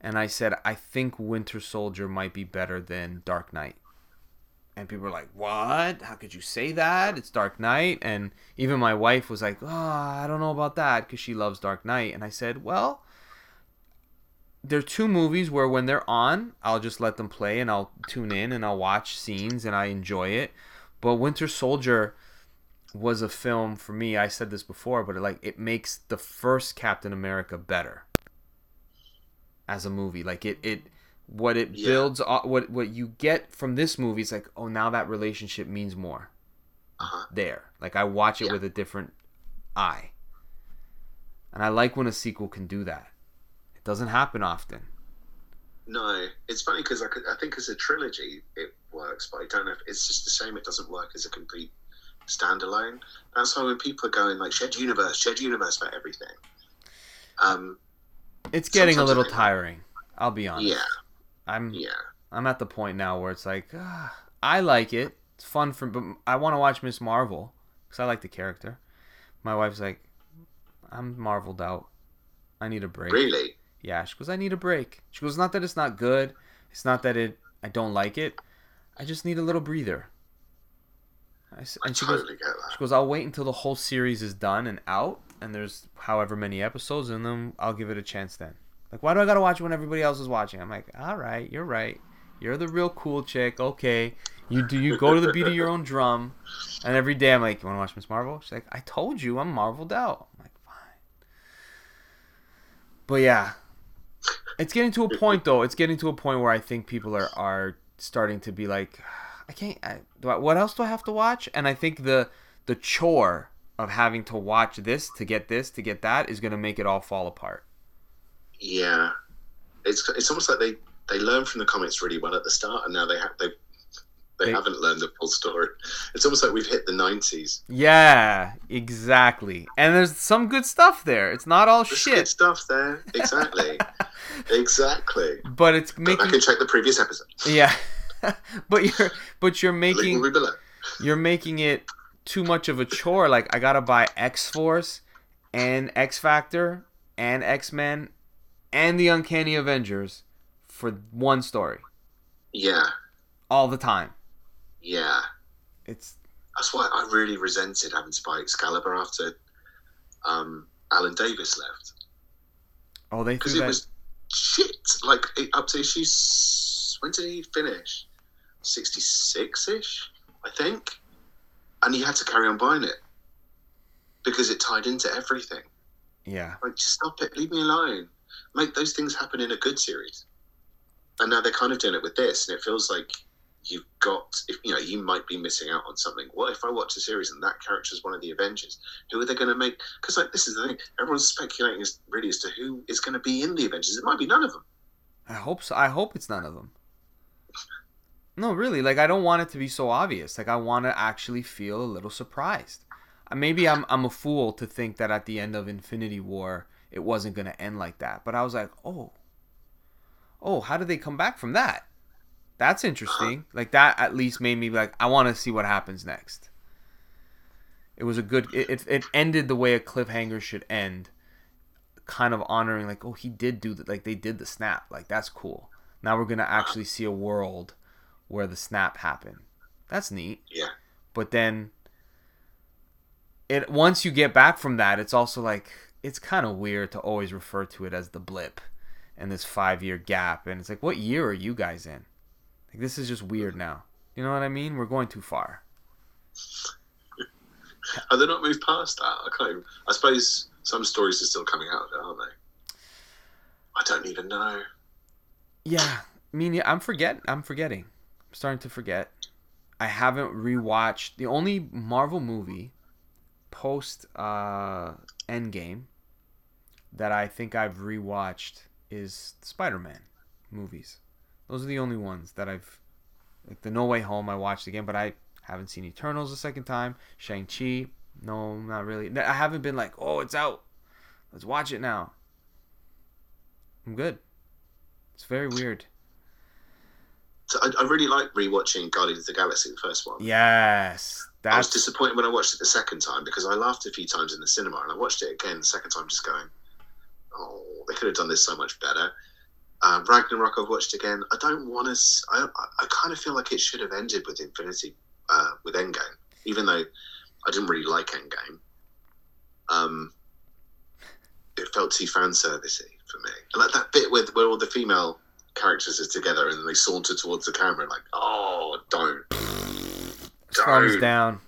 Speaker 1: and I said I think Winter Soldier might be better than Dark Knight. And people were like, "What? How could you say that? It's Dark Knight." And even my wife was like, "Oh, I don't know about that," because she loves Dark Knight. And I said, "Well, there are two movies where when they're on, I'll just let them play and I'll tune in and I'll watch scenes and I enjoy it. But Winter Soldier was a film for me. I said this before, but it, like it makes the first Captain America better as a movie. Like it, it what it
Speaker 2: Yeah.
Speaker 1: builds, what what you get from this movie is like, oh, now that relationship means more
Speaker 2: Uh-huh.
Speaker 1: there. Like I watch it
Speaker 2: Yeah.
Speaker 1: with a different eye, and I like when a sequel can do that. It doesn't happen often.
Speaker 2: No, it's funny because I, I think as a trilogy it works, but I don't know if it's just the same. It doesn't work as a complete standalone. That's why when people are going like shared universe, shared universe for everything. Um,
Speaker 1: It's getting a little tiring. I'll be honest.
Speaker 2: yeah,
Speaker 1: I'm
Speaker 2: yeah,
Speaker 1: I'm at the point now where it's like ah, I like it. It's fun for, but I want to watch Miss Marvel because I like the character. My wife's like, I'm marveled out. I need a break.
Speaker 2: really.
Speaker 1: Yeah, she goes, I need a break. She goes, not that it's not good. It's not that it I don't like it. I just need a little breather. I s
Speaker 2: I
Speaker 1: and she goes,
Speaker 2: totally get
Speaker 1: she goes, I'll wait until the whole series is done and out, and there's however many episodes, in them, I'll give it a chance then. Like, why do I gotta watch when everybody else is watching? I'm like, all right, you're right. You're the real cool chick. Okay, you do you go to the beat of your own drum, and every day I'm like, you want to watch Miss Marvel? She's like, I told you, I'm marveled out. I'm like, fine. But yeah, it's getting to a point though. It's getting to a point where I think people are are starting to be like, I can't. I, do I, what else do I have to watch? And I think the the chore of having to watch this to get this to get that is going to make it all fall apart.
Speaker 2: Yeah, it's it's almost like they they learn from the comics really well at the start, and now they have they. They,
Speaker 1: They-
Speaker 2: haven't learned the full story. It's almost like we've hit the nineties.
Speaker 1: Yeah, exactly. And there's some good stuff there. It's not all
Speaker 2: There's
Speaker 1: shit,
Speaker 2: good stuff there. Exactly. exactly.
Speaker 1: but it's
Speaker 2: Go back
Speaker 1: making
Speaker 2: and check the previous episode.
Speaker 1: yeah. but you're but you're making
Speaker 2: will be below.
Speaker 1: you're making it too much of a chore. Like I gotta buy X Force and X Factor and X Men and the Uncanny Avengers for one story
Speaker 2: Yeah,
Speaker 1: all the time.
Speaker 2: yeah.
Speaker 1: It's
Speaker 2: That's why I really resented having to buy Excalibur after um, Alan Davis left
Speaker 1: oh they
Speaker 2: because it
Speaker 1: that.
Speaker 2: was shit. Like it, up to issue when did he finish? Sixty six ish, I think. And he had to carry on buying it because it tied into everything.
Speaker 1: yeah,
Speaker 2: Like, just stop it. Leave me alone. Make those things happen in a good series. And now they're kind of doing it with this, and it feels like you've got, if you know, you might be missing out on something. What if I watch a series and that character is one of the Avengers? Who are they going to make? Because like this is the thing, everyone's speculating as really as to who is going to be in the Avengers. It might be none of them.
Speaker 1: I hope so. I hope it's none of them. No, really. Like I don't want it to be so obvious. Like I want to actually feel a little surprised. Uh, Maybe I'm I'm a fool to think that at the end of Infinity War it wasn't gonna end like that. But I was like, oh, oh, how did they come back from that? That's interesting. Like that at least made me like I want to see what happens next. It was a good. It, it ended the way a cliffhanger should end, kind of honoring like oh he did do that like they did the snap like that's cool. Now we're gonna actually see a world where the snap happened. That's neat.
Speaker 2: Yeah.
Speaker 1: But then it once you get back from that, it's also like it's kind of weird to always refer to it as the blip and this five year gap. And it's like, what year are you guys in? Like, this is just weird now. You know what I mean? We're going too far.
Speaker 2: Are they not moved past that? I can't. Even, I suppose some stories are still coming out of it, aren't they? I don't even know.
Speaker 1: Yeah, I mean, I'm forget. I'm forgetting. Starting to forget. I haven't rewatched the only Marvel movie post uh, Endgame that I think I've rewatched is Spider-Man movies. Those are the only ones that I've like the No Way Home I watched again, but I haven't seen Eternals a second time. Shang Chi, no, not really. I haven't been like, oh, it's out. Let's watch it now. I'm good. It's very weird.
Speaker 2: So I, I really like rewatching Guardians of the Galaxy, the first one.
Speaker 1: Yes,
Speaker 2: I was disappointed when I watched it the second time because I laughed a few times in the cinema, and I watched it again the second time, just going, "Oh, they could have done this so much better." Uh, Ragnarok I've watched again. I don't want to. I, I kind of feel like it should have ended with Infinity, uh, with Endgame, even though I didn't really like Endgame. Um, it felt too fan servicey for me. And like that bit with where all the female characters are together and they saunter towards the camera, like, oh, don't,
Speaker 1: thumbs down.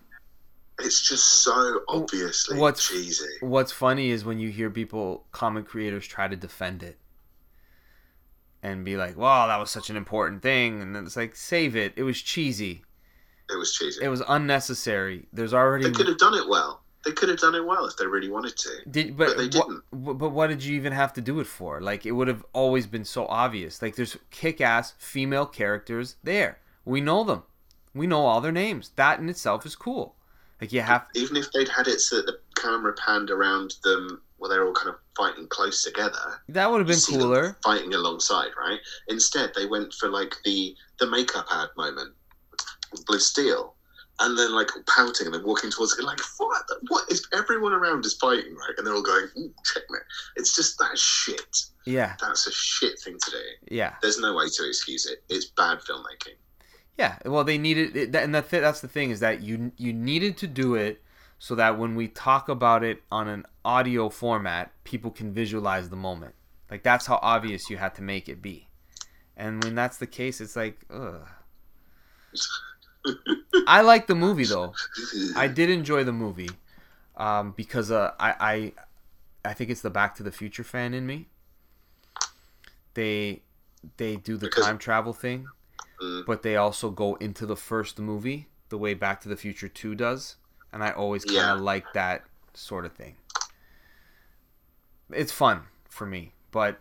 Speaker 2: It's just so obviously
Speaker 1: what's,
Speaker 2: cheesy.
Speaker 1: What's funny is when you hear people, comic creators, try to defend it and be like, "Wow, that was such an important thing," and then it's like, "Save it. It was cheesy.
Speaker 2: It was cheesy.
Speaker 1: It was unnecessary. There's already
Speaker 2: they could have done it well. They could have done it well if they really wanted to.
Speaker 1: Did but,
Speaker 2: but they didn't.
Speaker 1: What, but what did you even have to do it for? Like it would have always been so obvious. Like there's kick-ass female characters there. We know them. We know all their names. That in itself is cool. Like you have
Speaker 2: even if they'd had it so that the camera panned around them where they're all kind of fighting close together.
Speaker 1: That would have been cooler.
Speaker 2: Fighting alongside, right? Instead, they went for like the the makeup ad moment with Blue Steel, and then like pouting and then walking towards it, like what? What is everyone around is fighting, right? And they're all going, checkmate. It's just that shit.
Speaker 1: Yeah,
Speaker 2: that's a shit thing to do.
Speaker 1: Yeah,
Speaker 2: there's no way to excuse it. It's bad filmmaking.
Speaker 1: Yeah, well, they needed, it, and that that's the thing is that you you needed to do it so that when we talk about it on an audio format, people can visualize the moment. Like that's how obvious you had to make it be. And when that's the case, it's like, ugh. I like the movie though. I did enjoy the movie um, because uh, I, I I think it's the Back to the Future fan in me. They they do the because, time travel thing, mm. but they also go into the first movie the way Back to the Future Two does, and I always kind of yeah. like that sort of thing. It's fun for me, but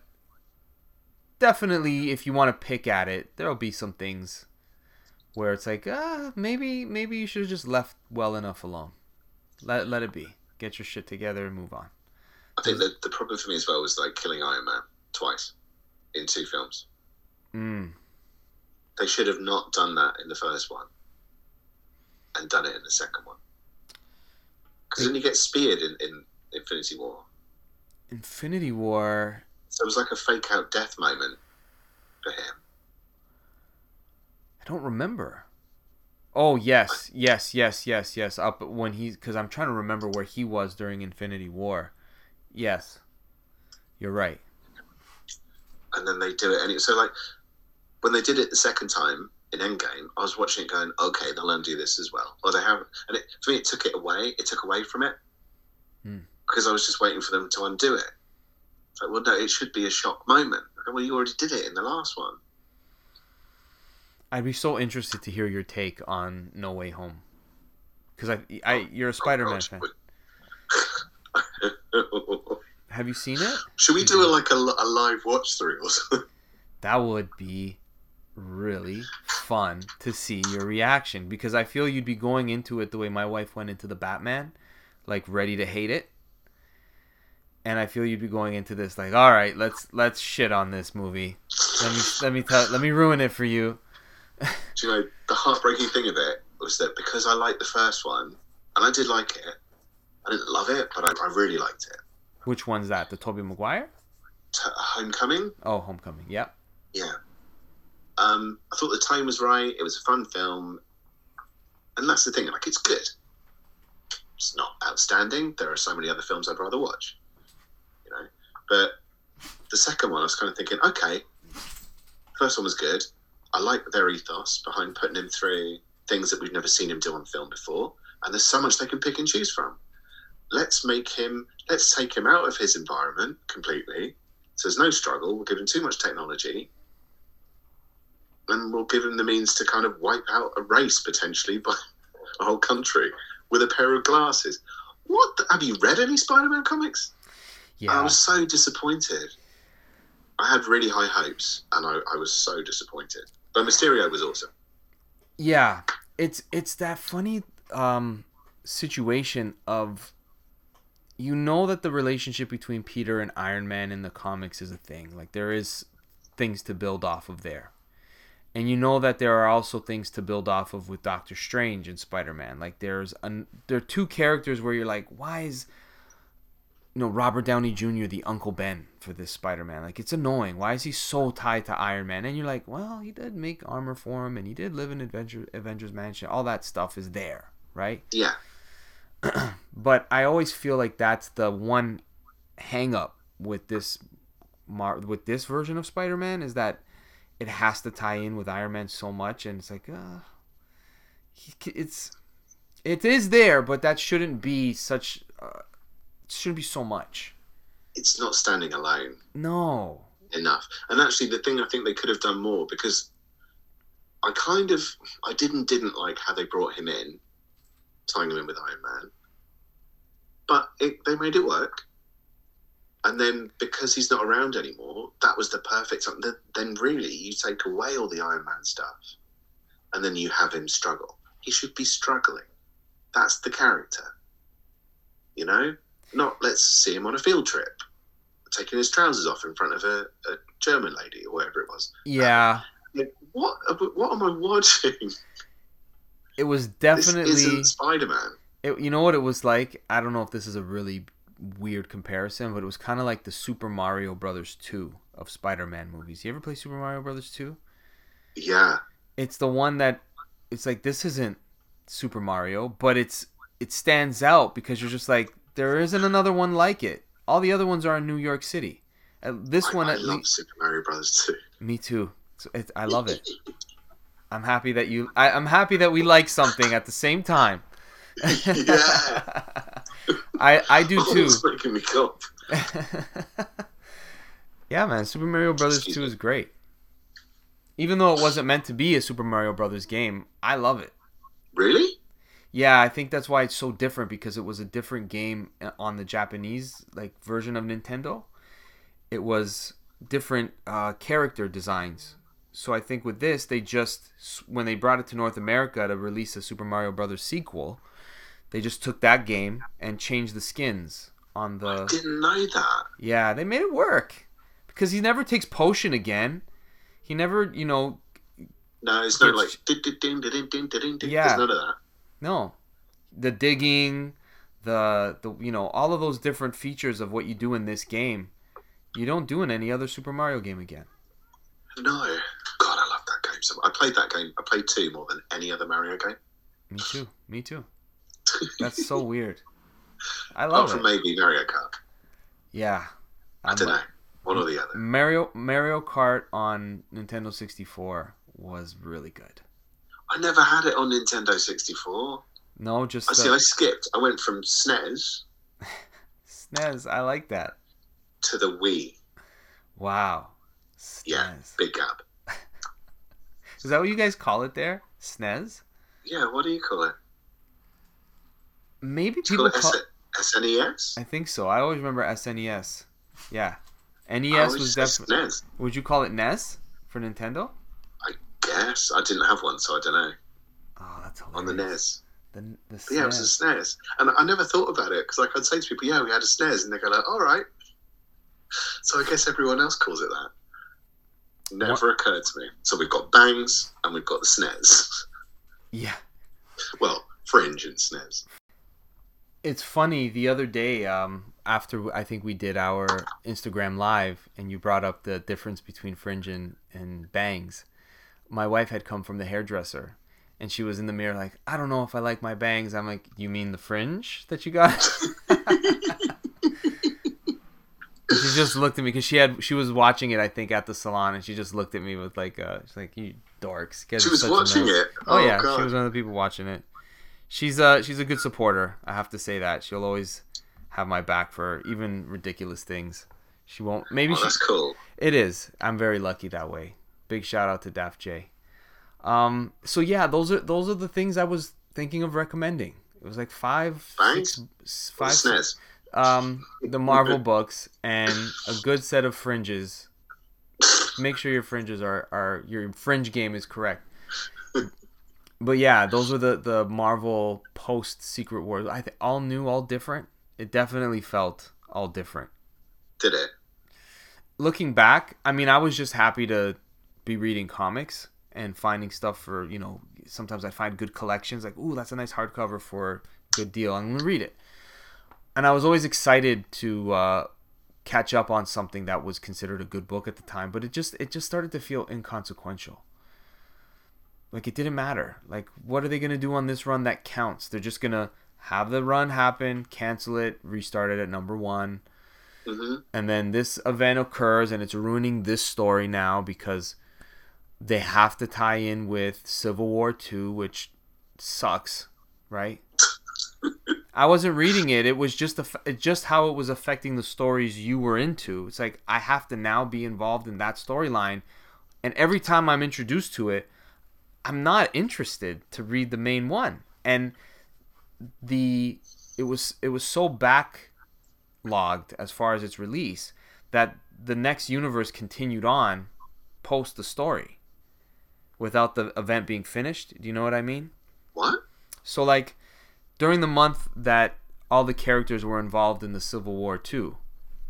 Speaker 1: definitely if you want to pick at it, there'll be some things where it's like, ah, maybe maybe you should have just left well enough alone. Let let it be. Get your shit together and move on.
Speaker 2: I think the the problem for me as well was like killing Iron Man twice in two films.
Speaker 1: Mm.
Speaker 2: They should have not done that in the first one and done it in the second one. Because then you get speared in, in Infinity War.
Speaker 1: Infinity War.
Speaker 2: So it was like a fake out death moment for him.
Speaker 1: I don't remember. Oh yes, yes, yes, yes, yes. Up when he, because I'm trying to remember where he was during Infinity War. Yes, you're right.
Speaker 2: And then they do it, and so like when they did it the second time in Endgame, I was watching it going, okay, they'll undo this as well, or they haven't. And it, for me, it took it away. It took away from it
Speaker 1: hmm.
Speaker 2: because I was just waiting for them to undo it. Like, well, no, it should be a shock moment. Well, you already did it in the last one.
Speaker 1: I'd be so interested to hear your take on No Way Home, because I, I, you're a Spider-Man fan. Have you seen it?
Speaker 2: Should we do a, like a, a live watch through or something?
Speaker 1: That would be really fun to see your reaction because I feel you'd be going into it the way my wife went into the Batman, like ready to hate it. And I feel you'd be going into this like, all right, let's let's shit on this movie. Let me let me tell let me ruin it for you.
Speaker 2: Do you know the heartbreaking thing of it was that because I liked the first one, and I did like it, I didn't love it, but I, I really liked it.
Speaker 1: Which one's that? The Tobey Maguire?
Speaker 2: T- Homecoming.
Speaker 1: Oh, Homecoming. Yep.
Speaker 2: Yeah. Um, I thought the time was right. It was a fun film, and that's the thing. Like, it's good. It's not outstanding. There are so many other films I'd rather watch, You know, But the second one, I was kind of thinking, okay, first one was good. I like their ethos behind putting him through things that we've never seen him do on film before, and there's so much they can pick and choose from. Let's make him, let's take him out of his environment completely. So there's no struggle. We'll give him too much technology, and we'll give him the means to kind of wipe out a race potentially by a whole country with a pair of glasses. What the, have you read any Spider-Man comics?
Speaker 1: Yeah.
Speaker 2: I was so disappointed. I had really high hopes, and I, I was so disappointed. But Mysterio was awesome.
Speaker 1: Yeah, it's it's that funny um, situation of you know that the relationship between Peter and Iron Man in the comics is a thing. Like there is things to build off of there. And you know that there are also things to build off of with Doctor Strange and Spider-Man. Like there's an there are two characters where you're like, why is you know Robert Downey Jr. the Uncle Ben for this Spider-Man? Like it's annoying. Why is he so tied to Iron Man? And you're like, well, he did make armor for him, and he did live in Adventure, Avengers Mansion. All that stuff is there, right?
Speaker 2: Yeah,
Speaker 1: But I always feel like that's the one hang up with this mar- with this version of Spider-Man is that it has to tie in with Iron Man so much, and it's like, uh, it's it is there, but that shouldn't be such. Uh, shouldn't be so much.
Speaker 2: it's not standing alone
Speaker 1: No.
Speaker 2: enough. And actually, the thing I think they could have done more because I kind of I didn't didn't like how they brought him in, tying him in with Iron Man, but it, they made it work. And then because he's not around anymore, that was the perfect time. Then- Then really, you take away all the Iron Man stuff, and then you have him struggle. He should be struggling. That's the character. You know, not let's see him on a field trip, taking his trousers off in front of a, a German lady or whatever it was.
Speaker 1: Yeah, um,
Speaker 2: Like, what? What am I watching?
Speaker 1: it was definitely.
Speaker 2: Spider Man.
Speaker 1: It, you know what it was like? I don't know if this is a really weird comparison, but it was kind of like the Super Mario Brothers 2 of Spider-Man movies. You ever play Super Mario Brothers 2?
Speaker 2: Yeah,
Speaker 1: It's the one that it's like this isn't Super Mario, but it's it stands out because you're just like there isn't another one like it. All the other ones are in New York City. Uh, This
Speaker 2: I,
Speaker 1: one
Speaker 2: I
Speaker 1: at
Speaker 2: love
Speaker 1: least
Speaker 2: Super Mario Brothers too.
Speaker 1: me too. It, I love it. I'm happy that you I, I'm happy that we like something at the same time.
Speaker 2: Yeah.
Speaker 1: I I do too.
Speaker 2: it's making me
Speaker 1: yeah, man, Super Mario Brothers
Speaker 2: Excuse
Speaker 1: 2
Speaker 2: me.
Speaker 1: is great. Even though it wasn't meant to be a Super Mario Brothers game, I love it.
Speaker 2: Really?
Speaker 1: Yeah, I think that's why it's so different because it was a different game uh, on the Japanese like version of Nintendo. It was different uh, character designs. So I think with this, they just when they brought it to North America to release a Super Mario Brothers sequel, they just took that game and changed the skins on the.
Speaker 2: Didn't know that.
Speaker 1: Yeah, they made it work because he never takes potion again. He never, you know,
Speaker 2: No, it's no
Speaker 1: It's-
Speaker 2: like ding, ding, ding, ding, ding, ding, ding.
Speaker 1: Yeah.
Speaker 2: There's none of that.
Speaker 1: No, the digging, the the you know all of those different features of what you do in this game, you don't do in any other Super Mario game again.
Speaker 2: No. God, I love that game. So I played that game. I played two more than any other Mario game.
Speaker 1: Me too. Me too. That's so weird. I
Speaker 2: Apart
Speaker 1: love
Speaker 2: from
Speaker 1: it.
Speaker 2: maybe Mario Kart.
Speaker 1: Yeah.
Speaker 2: I
Speaker 1: I'm-
Speaker 2: don't know. One or the other.
Speaker 1: Mario Mario Kart on Nintendo 64 was really good.
Speaker 2: I never had it on Nintendo 64.
Speaker 1: No, just
Speaker 2: I see.
Speaker 1: the
Speaker 2: I skipped. I went from SNES
Speaker 1: SNES. I like that.
Speaker 2: to the Wii.
Speaker 1: Wow.
Speaker 2: Yeah. Big gap.
Speaker 1: Is that what you guys call it there? SNES?
Speaker 2: Yeah. What do you call it?
Speaker 1: Maybe people
Speaker 2: call it S- SNES?
Speaker 1: I think so. I always remember SNES. Yeah. NES was definitely.
Speaker 2: SNES.
Speaker 1: Would you call it NES for Nintendo?
Speaker 2: Guess I didn't have one, so I don't know.
Speaker 1: Oh, that's hilarious.
Speaker 2: On the NES.
Speaker 1: The, the
Speaker 2: But yeah, it was a
Speaker 1: SNES.
Speaker 2: SNES, and I never thought about it because like I'd say to people, "Yeah, we had a snares," and they go like, "All right." So I guess everyone else calls it that. Never occurred to me. So we've got bangs and we've got the snares.
Speaker 1: Yeah.
Speaker 2: well, fringe and snares.
Speaker 1: It's funny. The other day, um, after I think we did our Instagram live, and you brought up the difference between fringe and, and bangs, my wife had come from the hairdresser, and she was in the mirror like, I don't know if I like my bangs. I'm like, you mean the fringe that you got? she just looked at me because she had she was watching it I think at the salon and she just looked at me with like uh she's like you dorks.
Speaker 2: She was watching
Speaker 1: mess."
Speaker 2: it.
Speaker 1: Oh,
Speaker 2: Oh,
Speaker 1: yeah,
Speaker 2: God.
Speaker 1: she was one of the people watching it. She's uh she's a good supporter. I have to say that she'll always have my back for even ridiculous things. She won't. Maybe
Speaker 2: Oh,
Speaker 1: she.
Speaker 2: that's cool.
Speaker 1: It is. I'm very lucky that way. Big shout out to Daft J. Um. So yeah, those are those are the things I was thinking of recommending. It was like five,
Speaker 2: Thanks.
Speaker 1: six, five, um, the Marvel books and a good set of fringes. Make sure your fringes are, are your fringe game is correct. But yeah, those were the the Marvel post Secret Wars. I all new, all different. It definitely felt all different.
Speaker 2: Did it?
Speaker 1: Looking back, I mean, I was just happy to be reading comics and finding stuff for you know. Sometimes I find good collections, like ooh, that's a nice hardcover for a good deal. I'm gonna read it and I was always excited to uh, catch up on something that was considered a good book at the time, but it just it just started to feel inconsequential. Like it didn't matter. Like what are they gonna do on this run that counts? They're just gonna have the run happen, cancel it, restart it at number one,
Speaker 2: hmm
Speaker 1: and then this event occurs and it's ruining this story now because they have to tie in with Civil War 2 which sucks, right? I wasn't reading it. It was just the just how it was affecting the stories you were into. It's like I have to now be involved in that storyline and every time I'm introduced to it, I'm not interested to read the main one. And the it was it was so backlogged as far as its release that the next universe continued on post the story without the event being finished. Do you know what I mean?
Speaker 2: What?
Speaker 1: So like during the month that all the characters were involved in the Civil War too,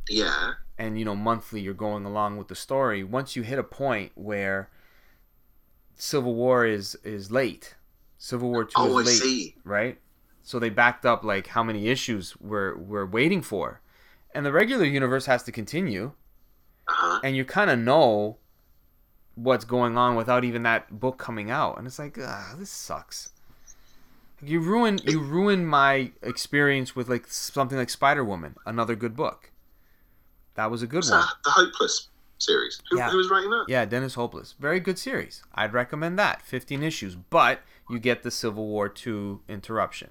Speaker 2: Yeah.
Speaker 1: and you know monthly you're going along with the story, once you hit a point where Civil War is is late. Civil War 2
Speaker 2: Oh, I
Speaker 1: is late,
Speaker 2: see.
Speaker 1: right? So they backed up like how many issues we're we're waiting for. And the regular universe has to continue
Speaker 2: Uh huh.
Speaker 1: and you kind of know what's going on without even that book coming out. And it's like ah, this sucks. You ruin you ruin my experience with like something like spider-woman another good book. That was a good
Speaker 2: Was
Speaker 1: one.
Speaker 2: The Hopeless series? Who,
Speaker 1: Yeah.
Speaker 2: who was writing that?
Speaker 1: yeah dennis hopeless. Very good series. I'd recommend that. 15 issues but you get the civil war 2 interruption.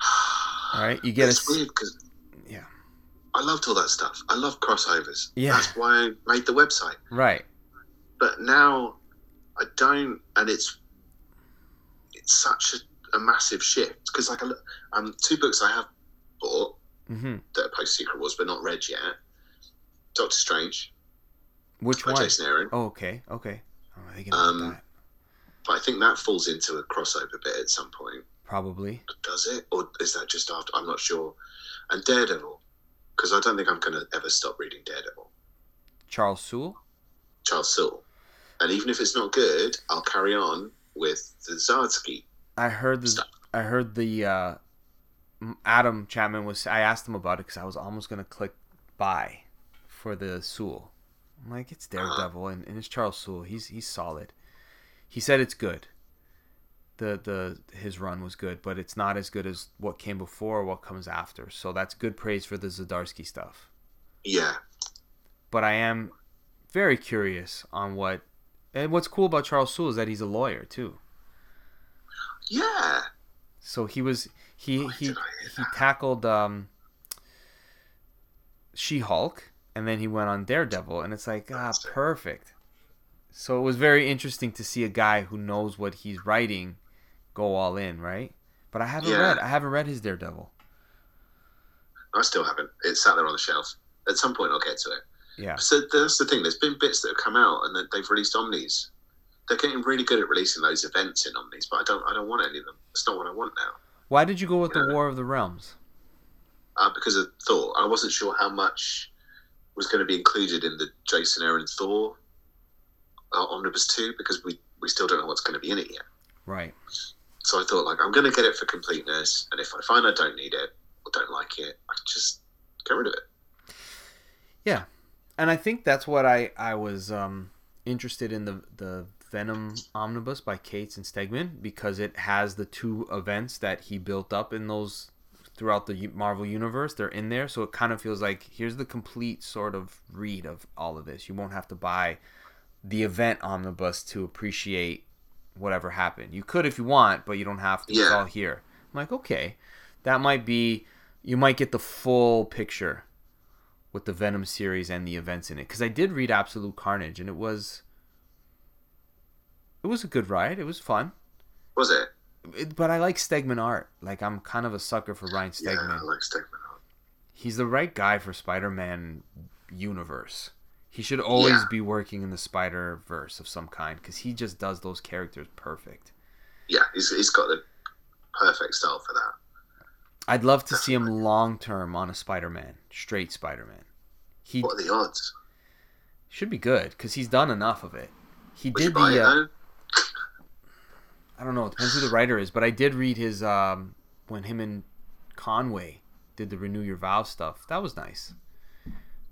Speaker 1: All right? You get
Speaker 2: it's
Speaker 1: a
Speaker 2: weird because I loved all that stuff. I love crossovers.
Speaker 1: Yeah.
Speaker 2: That's why I made the website.
Speaker 1: right
Speaker 2: But now I don't, and it's it's such a, a massive shift because like I um two books I have bought
Speaker 1: hmm
Speaker 2: that are post Secret Wars but not read yet. Doctor Strange
Speaker 1: which
Speaker 2: by
Speaker 1: one?
Speaker 2: Jason Aaron,
Speaker 1: Oh, okay okay oh,
Speaker 2: Um, but I think that falls into a crossover bit at some point.
Speaker 1: probably
Speaker 2: Does it, or is that just after? I'm not sure. And Daredevil, because I don't think I'm going to ever stop reading Daredevil.
Speaker 1: charles soule
Speaker 2: Charles Soule, and even if it's not good, I'll carry on with the Zdarsky.
Speaker 1: I heard the
Speaker 2: Stop.
Speaker 1: I heard the uh, Adam Chapman was. I asked him about it because I was almost gonna click buy for the Soule. I'm like, it's Daredevil and, and it's Charles Soule. He's he's solid. He said it's good. The the his run was good, but it's not as good as what came before or what comes after. So that's good praise for the Zdarsky stuff.
Speaker 2: Yeah,
Speaker 1: But I am very curious on what. And what's cool about Charles Soule is that he's a lawyer too.
Speaker 2: yeah.
Speaker 1: So he was he he
Speaker 2: did I hear
Speaker 1: he tackled um She-Hulk and then he went on Daredevil and it's like ah perfect. So it was very interesting to see a guy who knows what he's writing go all in, right? But I haven't
Speaker 2: Yeah.
Speaker 1: read I haven't read his Daredevil.
Speaker 2: I still haven't. It's sat there on the shelf. At some point, I'll get to it.
Speaker 1: Yeah.
Speaker 2: So that's the thing. There's been bits that have come out and that they've released omnis. They're getting really good at releasing those events in omnis, but I don't. I don't want any of them. It's not what I want now.
Speaker 1: Why did you go with the
Speaker 2: Yeah.
Speaker 1: War of the Realms?
Speaker 2: Uh, because of Thor, I wasn't sure how much was going to be included in the Jason Aaron Thor uh, omnibus two because we we still don't know what's going to be in it yet.
Speaker 1: Right.
Speaker 2: So I thought, like, I'm going to get it for completeness, and if I find I don't need it or don't like it, I just get rid of it.
Speaker 1: Yeah, and I think that's what I I was um, interested in the the Venom omnibus by Cates and Stegman because it has the two events that he built up in those throughout the Marvel universe. They're in there, so it kind of feels like here's the complete sort of read of all of this. You won't have to buy the event omnibus to appreciate whatever happened. You could if you want, but you don't have to. It's all here. I'm like, okay, that might be. You might get the full picture with the Venom series and the events in it. Because I did read Absolute Carnage, and it was. It was a good ride. It was fun.
Speaker 2: Was it?
Speaker 1: It, but I like Stegman art. Like I'm kind of a sucker for Ryan Stegman. Yeah.
Speaker 2: I like Stegman.
Speaker 1: He's the right guy for Spider-Man universe. He should always
Speaker 2: Yeah.
Speaker 1: be working in the Spider Verse of some kind because he just does those characters perfect.
Speaker 2: Yeah, he's, he's got the perfect style for that.
Speaker 1: I'd love to see him long term on a Spider-Man, straight Spider-Man. He
Speaker 2: What are the odds?
Speaker 1: should be good because he's done enough of it. He
Speaker 2: Would
Speaker 1: did the.
Speaker 2: it
Speaker 1: Uh. I don't know. It depends who the writer is, but I did read his um, when him and Conway did the Renew Your Vow stuff. That was nice.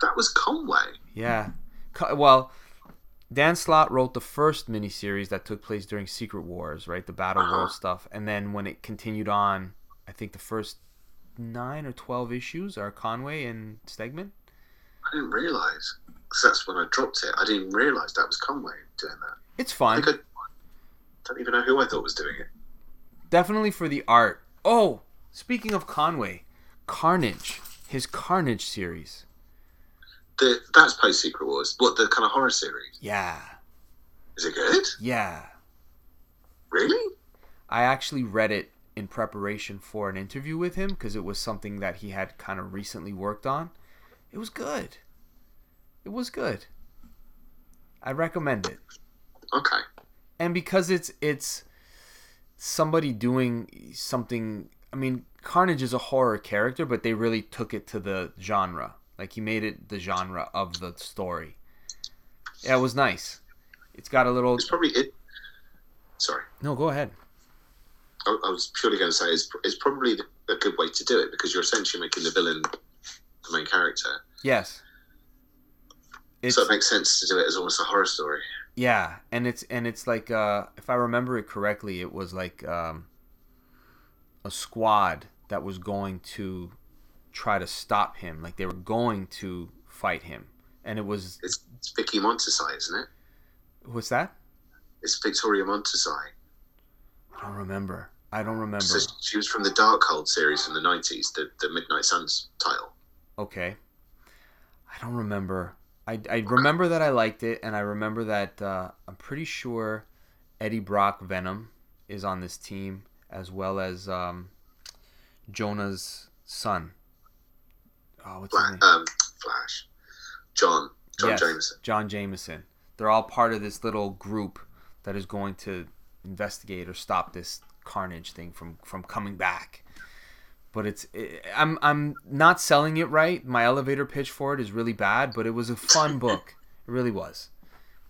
Speaker 2: That was Conway.
Speaker 1: Yeah. Well, Dan Slott wrote the first miniseries that took place during Secret Wars, right? The Battle
Speaker 2: Uh-huh.
Speaker 1: World stuff. And then when it continued on, I think the first nine or 12 issues are Conway and Stegman.
Speaker 2: I didn't realise. Because that's when I dropped it. I didn't realise that was Conway doing that.
Speaker 1: It's
Speaker 2: I
Speaker 1: fun.
Speaker 2: think I don't even know who I thought was doing it.
Speaker 1: Definitely for the art. Oh, speaking of Conway, Carnage, his Carnage series.
Speaker 2: The that's post Secret Wars. What the kind of horror series?
Speaker 1: Yeah.
Speaker 2: Is it good?
Speaker 1: Yeah.
Speaker 2: Really?
Speaker 1: I actually read it in preparation for an interview with him because it was something that he had kind of recently worked on. It was good. It was good. I recommend it.
Speaker 2: Okay.
Speaker 1: And because it's it's somebody doing something I mean Carnage is a horror character but they really took it to the genre. Like he made it the genre of the story. Yeah, it was nice. It's got a little
Speaker 2: It's probably it. Sorry,
Speaker 1: No, go ahead.
Speaker 2: I, I was purely going to say it's, it's probably the, a good way to do it because you're essentially making the villain the main character.
Speaker 1: Yes. It's
Speaker 2: so it makes sense to do it as almost a horror story.
Speaker 1: Yeah, and it's and it's like uh, if I remember it correctly, it was like um, a squad that was going to try to stop him. Like they were going to fight him, and it was
Speaker 2: It's, it's Vicky Montesi, isn't it?
Speaker 1: what's that?
Speaker 2: It's Victoria Montesi.
Speaker 1: I don't remember. I don't remember.
Speaker 2: So she was from the Darkhold series from the 90s, the, the Midnight Suns title.
Speaker 1: Okay, I don't remember. I, I remember that I liked it, and I remember that uh, I'm pretty sure Eddie Brock Venom is on this team, as well as um, Jonah's son. Oh, what's
Speaker 2: Flash, um, Flash. John. John
Speaker 1: Yes,
Speaker 2: Jameson.
Speaker 1: John Jameson. They're all part of this little group that is going to investigate or stop this carnage thing from from coming back. But it's it, I'm I'm not selling it right. My elevator pitch for it is really bad, but it was a fun book. It really was.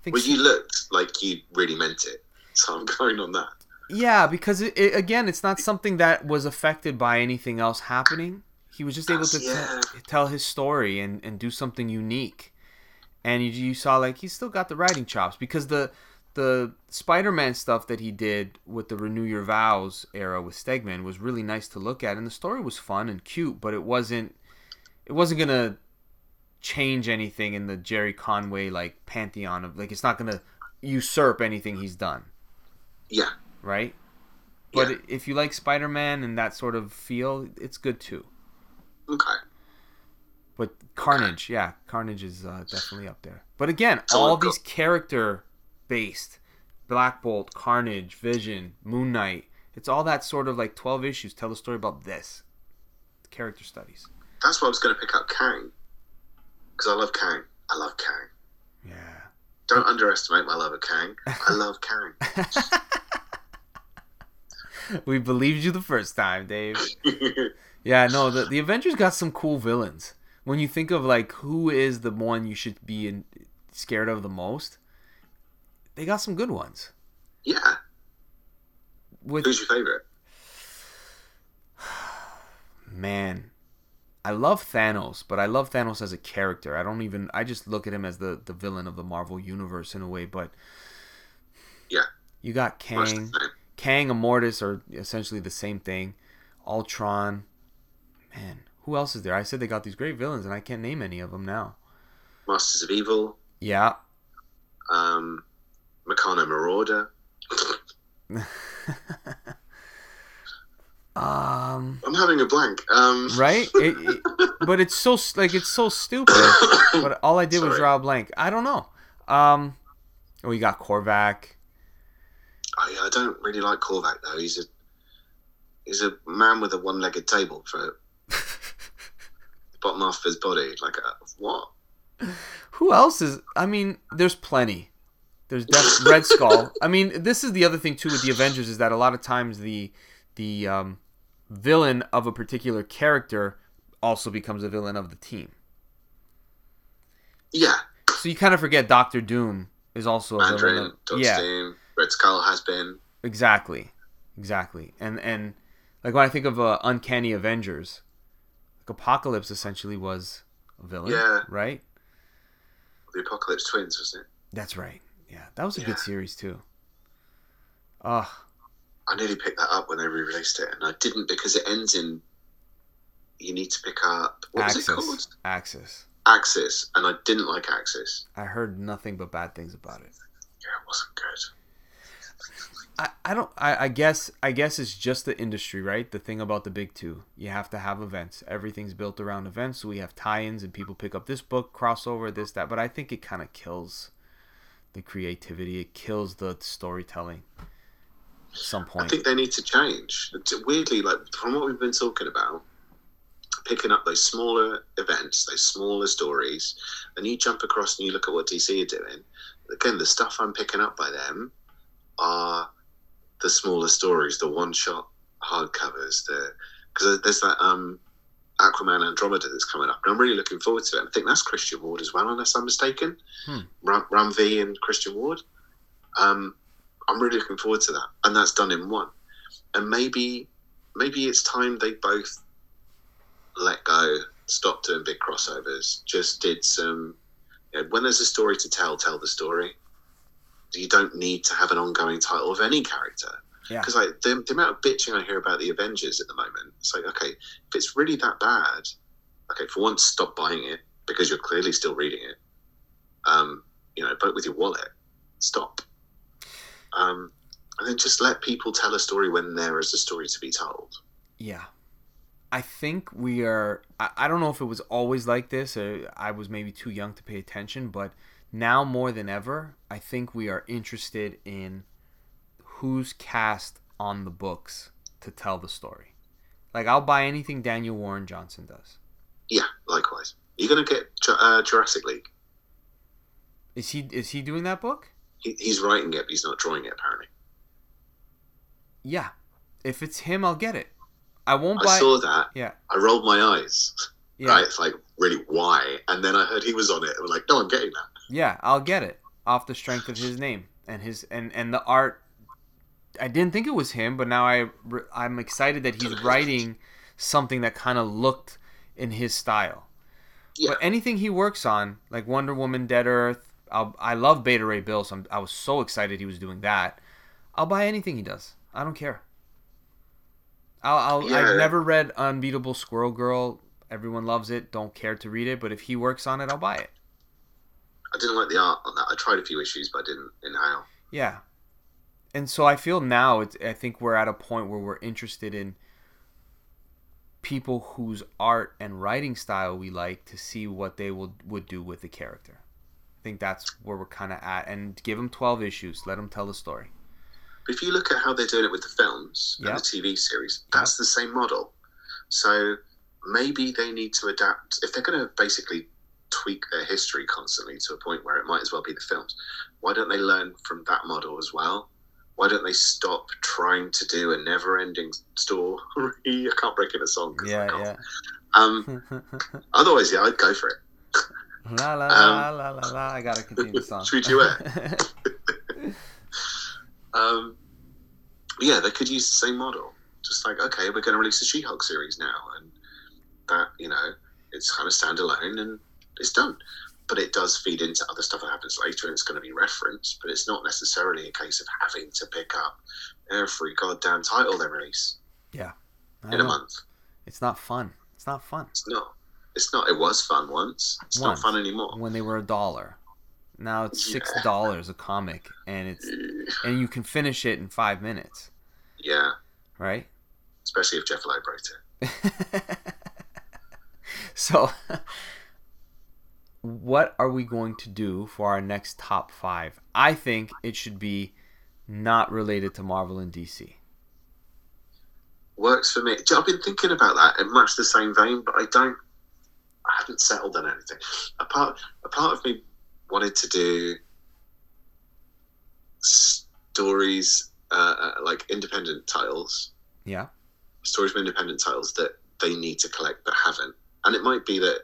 Speaker 2: Well, you looked like you really meant it. So I'm going on that.
Speaker 1: Yeah, because it, it, again, it's not something that was affected by anything else happening. He was just able to
Speaker 2: Yeah.
Speaker 1: tell, tell his story and, and do something unique. And you, you saw like he's still got the writing chops because the the Spider-Man stuff that he did with the Renew Your Vows era with Stegman was really nice to look at, and the story was fun and cute, but it wasn't it wasn't gonna change anything in the Gerry Conway like pantheon of like it's not gonna usurp anything he's done
Speaker 2: Yeah.
Speaker 1: right? But
Speaker 2: Yeah.
Speaker 1: if you like Spider Man and that sort of feel, it's good too.
Speaker 2: Okay.
Speaker 1: But Carnage, yeah, Carnage is uh, definitely up there. But again,
Speaker 2: So
Speaker 1: all these character based Black Bolt, Carnage, Vision, Moon Knight, it's all that sort of like 12 issues tell the story about this. Character studies.
Speaker 2: That's why I was going to pick up Kang. Because I love Kang. I love Kang.
Speaker 1: Yeah.
Speaker 2: Don't underestimate my love of Kang. I love Kang.
Speaker 1: we believed you the first time, Dave. Yeah, no, the, the Avengers got some cool villains. When you think of like who is the one you should be in, scared of the most, they got some good ones.
Speaker 2: yeah.
Speaker 1: With
Speaker 2: Who's your favourite?
Speaker 1: man, I love Thanos, but I love Thanos as a character. I don't even I just look at him as the the villain of the Marvel universe in a way, but
Speaker 2: Yeah.
Speaker 1: You got Kang. Kang and Immortus are essentially the same thing. Ultron, Man, who else is there? I said they got these great villains, and I can't name any of them now.
Speaker 2: Masters of Evil,
Speaker 1: Yeah.
Speaker 2: um, Meccano Marauder.
Speaker 1: um.
Speaker 2: I'm having a blank. Um,
Speaker 1: Right. It, it- but it's so like it's so stupid. But all I did was draw a blank. I don't know. Um. Oh, you got Korvac.
Speaker 2: Oh, yeah, I don't really like Korvac though. He's a he's a man with a one-legged table for bottom half of his body. Like uh, what?
Speaker 1: Who else is? I mean, there's plenty. There's def- Red Skull. I mean, this is the other thing too with the Avengers is that a lot of times the the um, villain of a particular character also becomes a villain of the team.
Speaker 2: Yeah,
Speaker 1: So you kind of forget Doctor Doom is also a villain. Of, yeah,
Speaker 2: Red Skull has been.
Speaker 1: exactly, exactly. And and like when I think of uh, Uncanny Avengers, Apocalypse essentially was a villain.
Speaker 2: Yeah.
Speaker 1: Right.
Speaker 2: The Apocalypse Twins, wasn't it?
Speaker 1: That's right. Yeah, that was a
Speaker 2: Yeah.
Speaker 1: good series too. Ugh.
Speaker 2: I nearly picked that up when they re-released it, and I didn't because it ends in. You need to pick up what was it called?
Speaker 1: Axis. Axis.
Speaker 2: Axis, and I didn't like Axis.
Speaker 1: I heard nothing but bad things about it.
Speaker 2: Yeah, it wasn't good.
Speaker 1: I, I don't I, I guess I guess it's just the industry, right? The thing about the big two. You have to have events. Everything's built around events, so we have tie-ins and people pick up this book, crossover, this, that. But I think it kinda kills the creativity. It kills the storytelling at some point.
Speaker 2: I think they need to change. Weirdly, like from what we've been talking about, picking up those smaller events, those smaller stories, and you jump across and you look at what DC are doing. Again, the stuff I'm picking up by them are the smaller stories, the one-shot hardcovers, the because there's that um, Aquaman Andromeda that's coming up, and I'm really looking forward to it. I think that's Christian Ward as well, unless I'm mistaken.
Speaker 1: Hmm.
Speaker 2: Ram, Ram V and Christian Ward. Um, I'm really looking forward to that, and that's done in one. And maybe, maybe it's time they both let go, stop doing big crossovers, just did some. You know, when there's a story to tell, tell the story. You don't need to have an ongoing title of any character.
Speaker 1: Yeah.
Speaker 2: Because like the, the amount of bitching I hear about the Avengers at the moment, it's like okay, if it's really that bad, okay, for once, stop buying it because you're clearly still reading it. Um, you know, vote with your wallet. Stop. Um, and then just let people tell a story when there is a story to be told.
Speaker 1: Yeah. I think we are. I, I don't know if it was always like this, or I was maybe too young to pay attention, but now more than ever, I think we are interested in who's cast on the books to tell the story. Like, I'll buy anything Daniel Warren Johnson does.
Speaker 2: Yeah, likewise. You're going to get uh, Jurassic League.
Speaker 1: Is he is he doing that book?
Speaker 2: He, he's writing it, but he's not drawing it, apparently.
Speaker 1: Yeah. If it's him, I'll get it. I won't buy.
Speaker 2: I
Speaker 1: buy.
Speaker 2: saw that.
Speaker 1: Yeah.
Speaker 2: I rolled my eyes.
Speaker 1: Yeah.
Speaker 2: Right? It's like, really, why? And then I heard he was on it. I'm like, no, I'm getting that.
Speaker 1: Yeah, I'll get it off the strength of his name and his and and the art. I didn't think it was him, but now I I'm excited that he's writing something that kind of looked in his style.
Speaker 2: Yeah.
Speaker 1: But anything he works on, like Wonder Woman, Dead Earth, I'll, I love Beta Ray Bill, so I'm, I was so excited he was doing that. I'll buy anything he does. I don't care. I'll, I'll
Speaker 2: Yeah.
Speaker 1: I've never read Unbeatable Squirrel Girl. Everyone loves it. Don't care to read it, but if he works on it, I'll buy it.
Speaker 2: I didn't like the art on that. I tried a few issues, but I didn't inhale.
Speaker 1: Yeah. And so I feel now it's I think we're at a point where we're interested in people whose art and writing style we like to see what they will would do with the character. I think that's where we're kind of at and give them 12 issues, let them tell the story.
Speaker 2: But if you look at how they're doing it with the films
Speaker 1: Yeah.
Speaker 2: and the TV series, that's the same model. So maybe they need to adapt. If they're going to basically tweak their history constantly to a point where it might as well be the films, why don't they learn from that model as well? Why don't they stop trying to do a never-ending story? I can't break in a song. can't.
Speaker 1: Yeah,
Speaker 2: Um, otherwise, yeah, I'd go for it.
Speaker 1: la la
Speaker 2: Um,
Speaker 1: la la la la. I gotta continue the song.
Speaker 2: Sweet duet. Um, yeah, they could use the same model. Just like, okay, we're going to release a She-Hulk series now, and that you know, it's kind of standalone and it's done. But it does feed into other stuff that happens later, and it's going to be referenced. But it's not necessarily a case of having to pick up every goddamn title they release
Speaker 1: I
Speaker 2: in a month.
Speaker 1: It's not fun. It's not fun.
Speaker 2: It's not. It's not. It was fun once. It's
Speaker 1: Once.
Speaker 2: not fun anymore.
Speaker 1: When they were a dollar. Now it's six dollars a comic and it's and you can finish it in five minutes.
Speaker 2: Yeah,
Speaker 1: Right?
Speaker 2: especially if Jeff Loeb wrote it.
Speaker 1: so what are we going to do for our next top five? I think it should be not related to Marvel and DC.
Speaker 2: Works for me. I've been thinking about that in much the same vein, but I don't. I haven't settled on anything. A part, a part of me wanted to do stories uh, uh, like independent titles,
Speaker 1: Yeah.
Speaker 2: stories from independent titles that they need to collect but haven't. And it might be that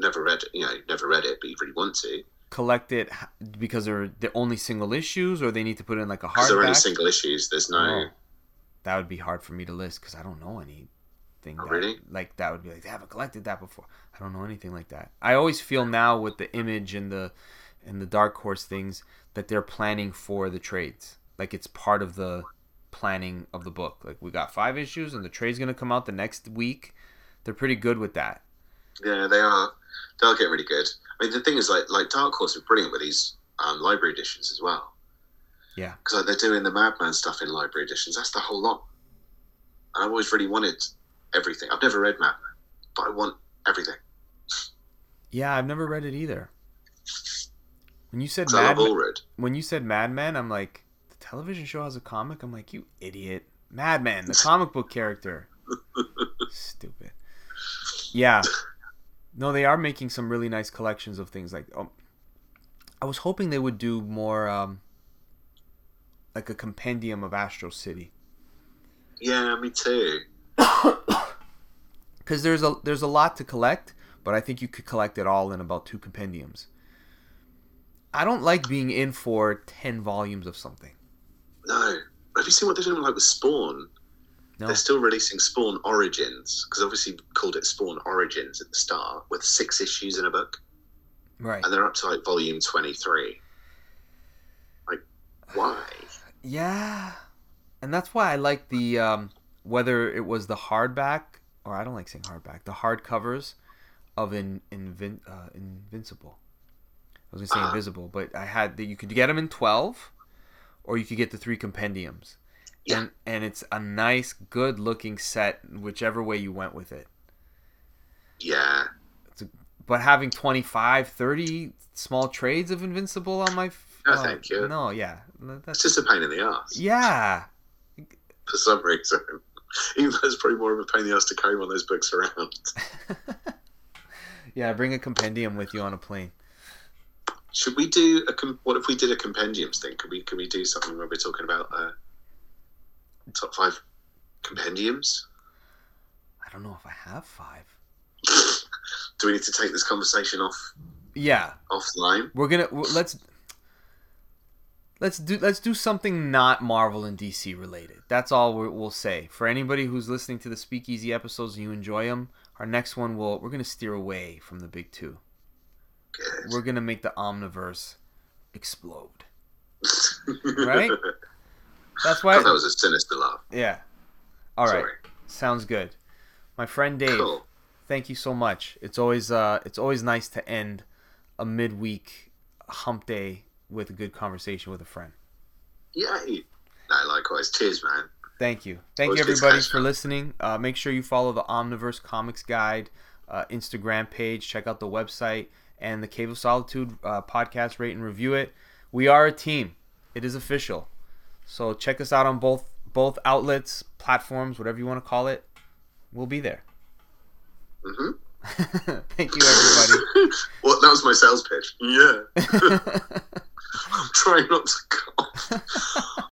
Speaker 2: never read it, you know, never read it, but you really want to.
Speaker 1: Collect it because they're the only single issues or they need to put in like a
Speaker 2: Because they're only single issues. There's no.
Speaker 1: Oh, that would be hard for me to list because I don't know anything.
Speaker 2: Oh,
Speaker 1: that,
Speaker 2: really?
Speaker 1: Like that would be like they haven't collected that before. I don't know anything like that. I always feel now with the image and the and the Dark Horse things that they're planning for the trades. Like it's part of the planning of the book. Like we got five issues and the trade's gonna come out the next week. They're pretty good with that.
Speaker 2: Yeah, they are. They'll get really good. I mean, the thing is, like, like Dark Horse are brilliant with these um, library editions as well.
Speaker 1: Yeah.
Speaker 2: Because like, they're doing the Madman stuff in library editions. That's the whole lot. And I've always really wanted everything. I've never read Madman, but I want everything.
Speaker 1: Yeah, I've never read it either. When you said
Speaker 2: 'Cause I
Speaker 1: Mad
Speaker 2: love
Speaker 1: when you said Madman, I'm like, the television show has a comic. I'm like, you idiot, Madman, the comic book character. Stupid. Yeah. No, they are making some really nice collections of things. Like, um, I was hoping they would do more, um, like a compendium of Astro City,
Speaker 2: Yeah, me too.
Speaker 1: because there's a there's a lot to collect, but I think you could collect it all in about two compendiums. I don't like being in for ten volumes of something.
Speaker 2: No. Have you seen what they're doing like with Spawn?
Speaker 1: No.
Speaker 2: They're still releasing Spawn Origins because obviously called it Spawn Origins at the start with six issues in a book,
Speaker 1: Right.
Speaker 2: and they're up to like volume twenty three. Like, why?
Speaker 1: Yeah, and that's why I like the um, whether it was the hardback or I don't like saying hardback, the hard covers of in, Invin, uh, Invincible. I was gonna say
Speaker 2: Ah.
Speaker 1: Invisible, but I had that you could get them in twelve, or you could get the three compendiums.
Speaker 2: Yeah.
Speaker 1: And and it's a nice, good looking set, whichever way you went with it.
Speaker 2: Yeah,
Speaker 1: But having 25, 30 small trades of Invincible on my
Speaker 2: No,
Speaker 1: uh,
Speaker 2: thank you.
Speaker 1: No, yeah,
Speaker 2: it's
Speaker 1: that's
Speaker 2: just a pain in the ass
Speaker 1: yeah.
Speaker 2: for some reason. Even though it's probably more of a pain in the ass to carry one of those books around.
Speaker 1: yeah, bring a compendium with you on a plane.
Speaker 2: Should we do a? What if we did a compendiums thing? Could we? Could we do something where we're talking about uh, top five compendiums?
Speaker 1: I don't know if I have five.
Speaker 2: do we need to take this conversation off
Speaker 1: Yeah,
Speaker 2: offline?
Speaker 1: we're gonna let's let's do let's do something not Marvel and DC related. That's all we we'll say. For anybody who's listening to the Speakeasy episodes and you enjoy them, our next one will we're gonna steer away from the big two.
Speaker 2: Good.
Speaker 1: We're gonna make the Omniverse explode. Right? That's why.
Speaker 2: I thought that was a sinister laugh.
Speaker 1: Yeah. All right.
Speaker 2: Sorry.
Speaker 1: Sounds good. My friend Dave.
Speaker 2: Cool.
Speaker 1: thank you so much. It's always uh, it's always nice to end a midweek hump day with a good conversation with a friend.
Speaker 2: No, likewise. Cheers, man.
Speaker 1: Thank you. Thank
Speaker 2: Always
Speaker 1: you everybody for listening. Uh, make sure you follow the Omniverse Comics Guide uh, Instagram page. Check out the website and the Cave of Solitude uh, podcast. Rate and review it. We are a team. It is official. So check us out on both both outlets, platforms, whatever you want to call it. We'll be there.
Speaker 2: Mm-hmm.
Speaker 1: Thank you, everybody.
Speaker 2: well, that was my sales pitch. Yeah. I'm trying not to cough.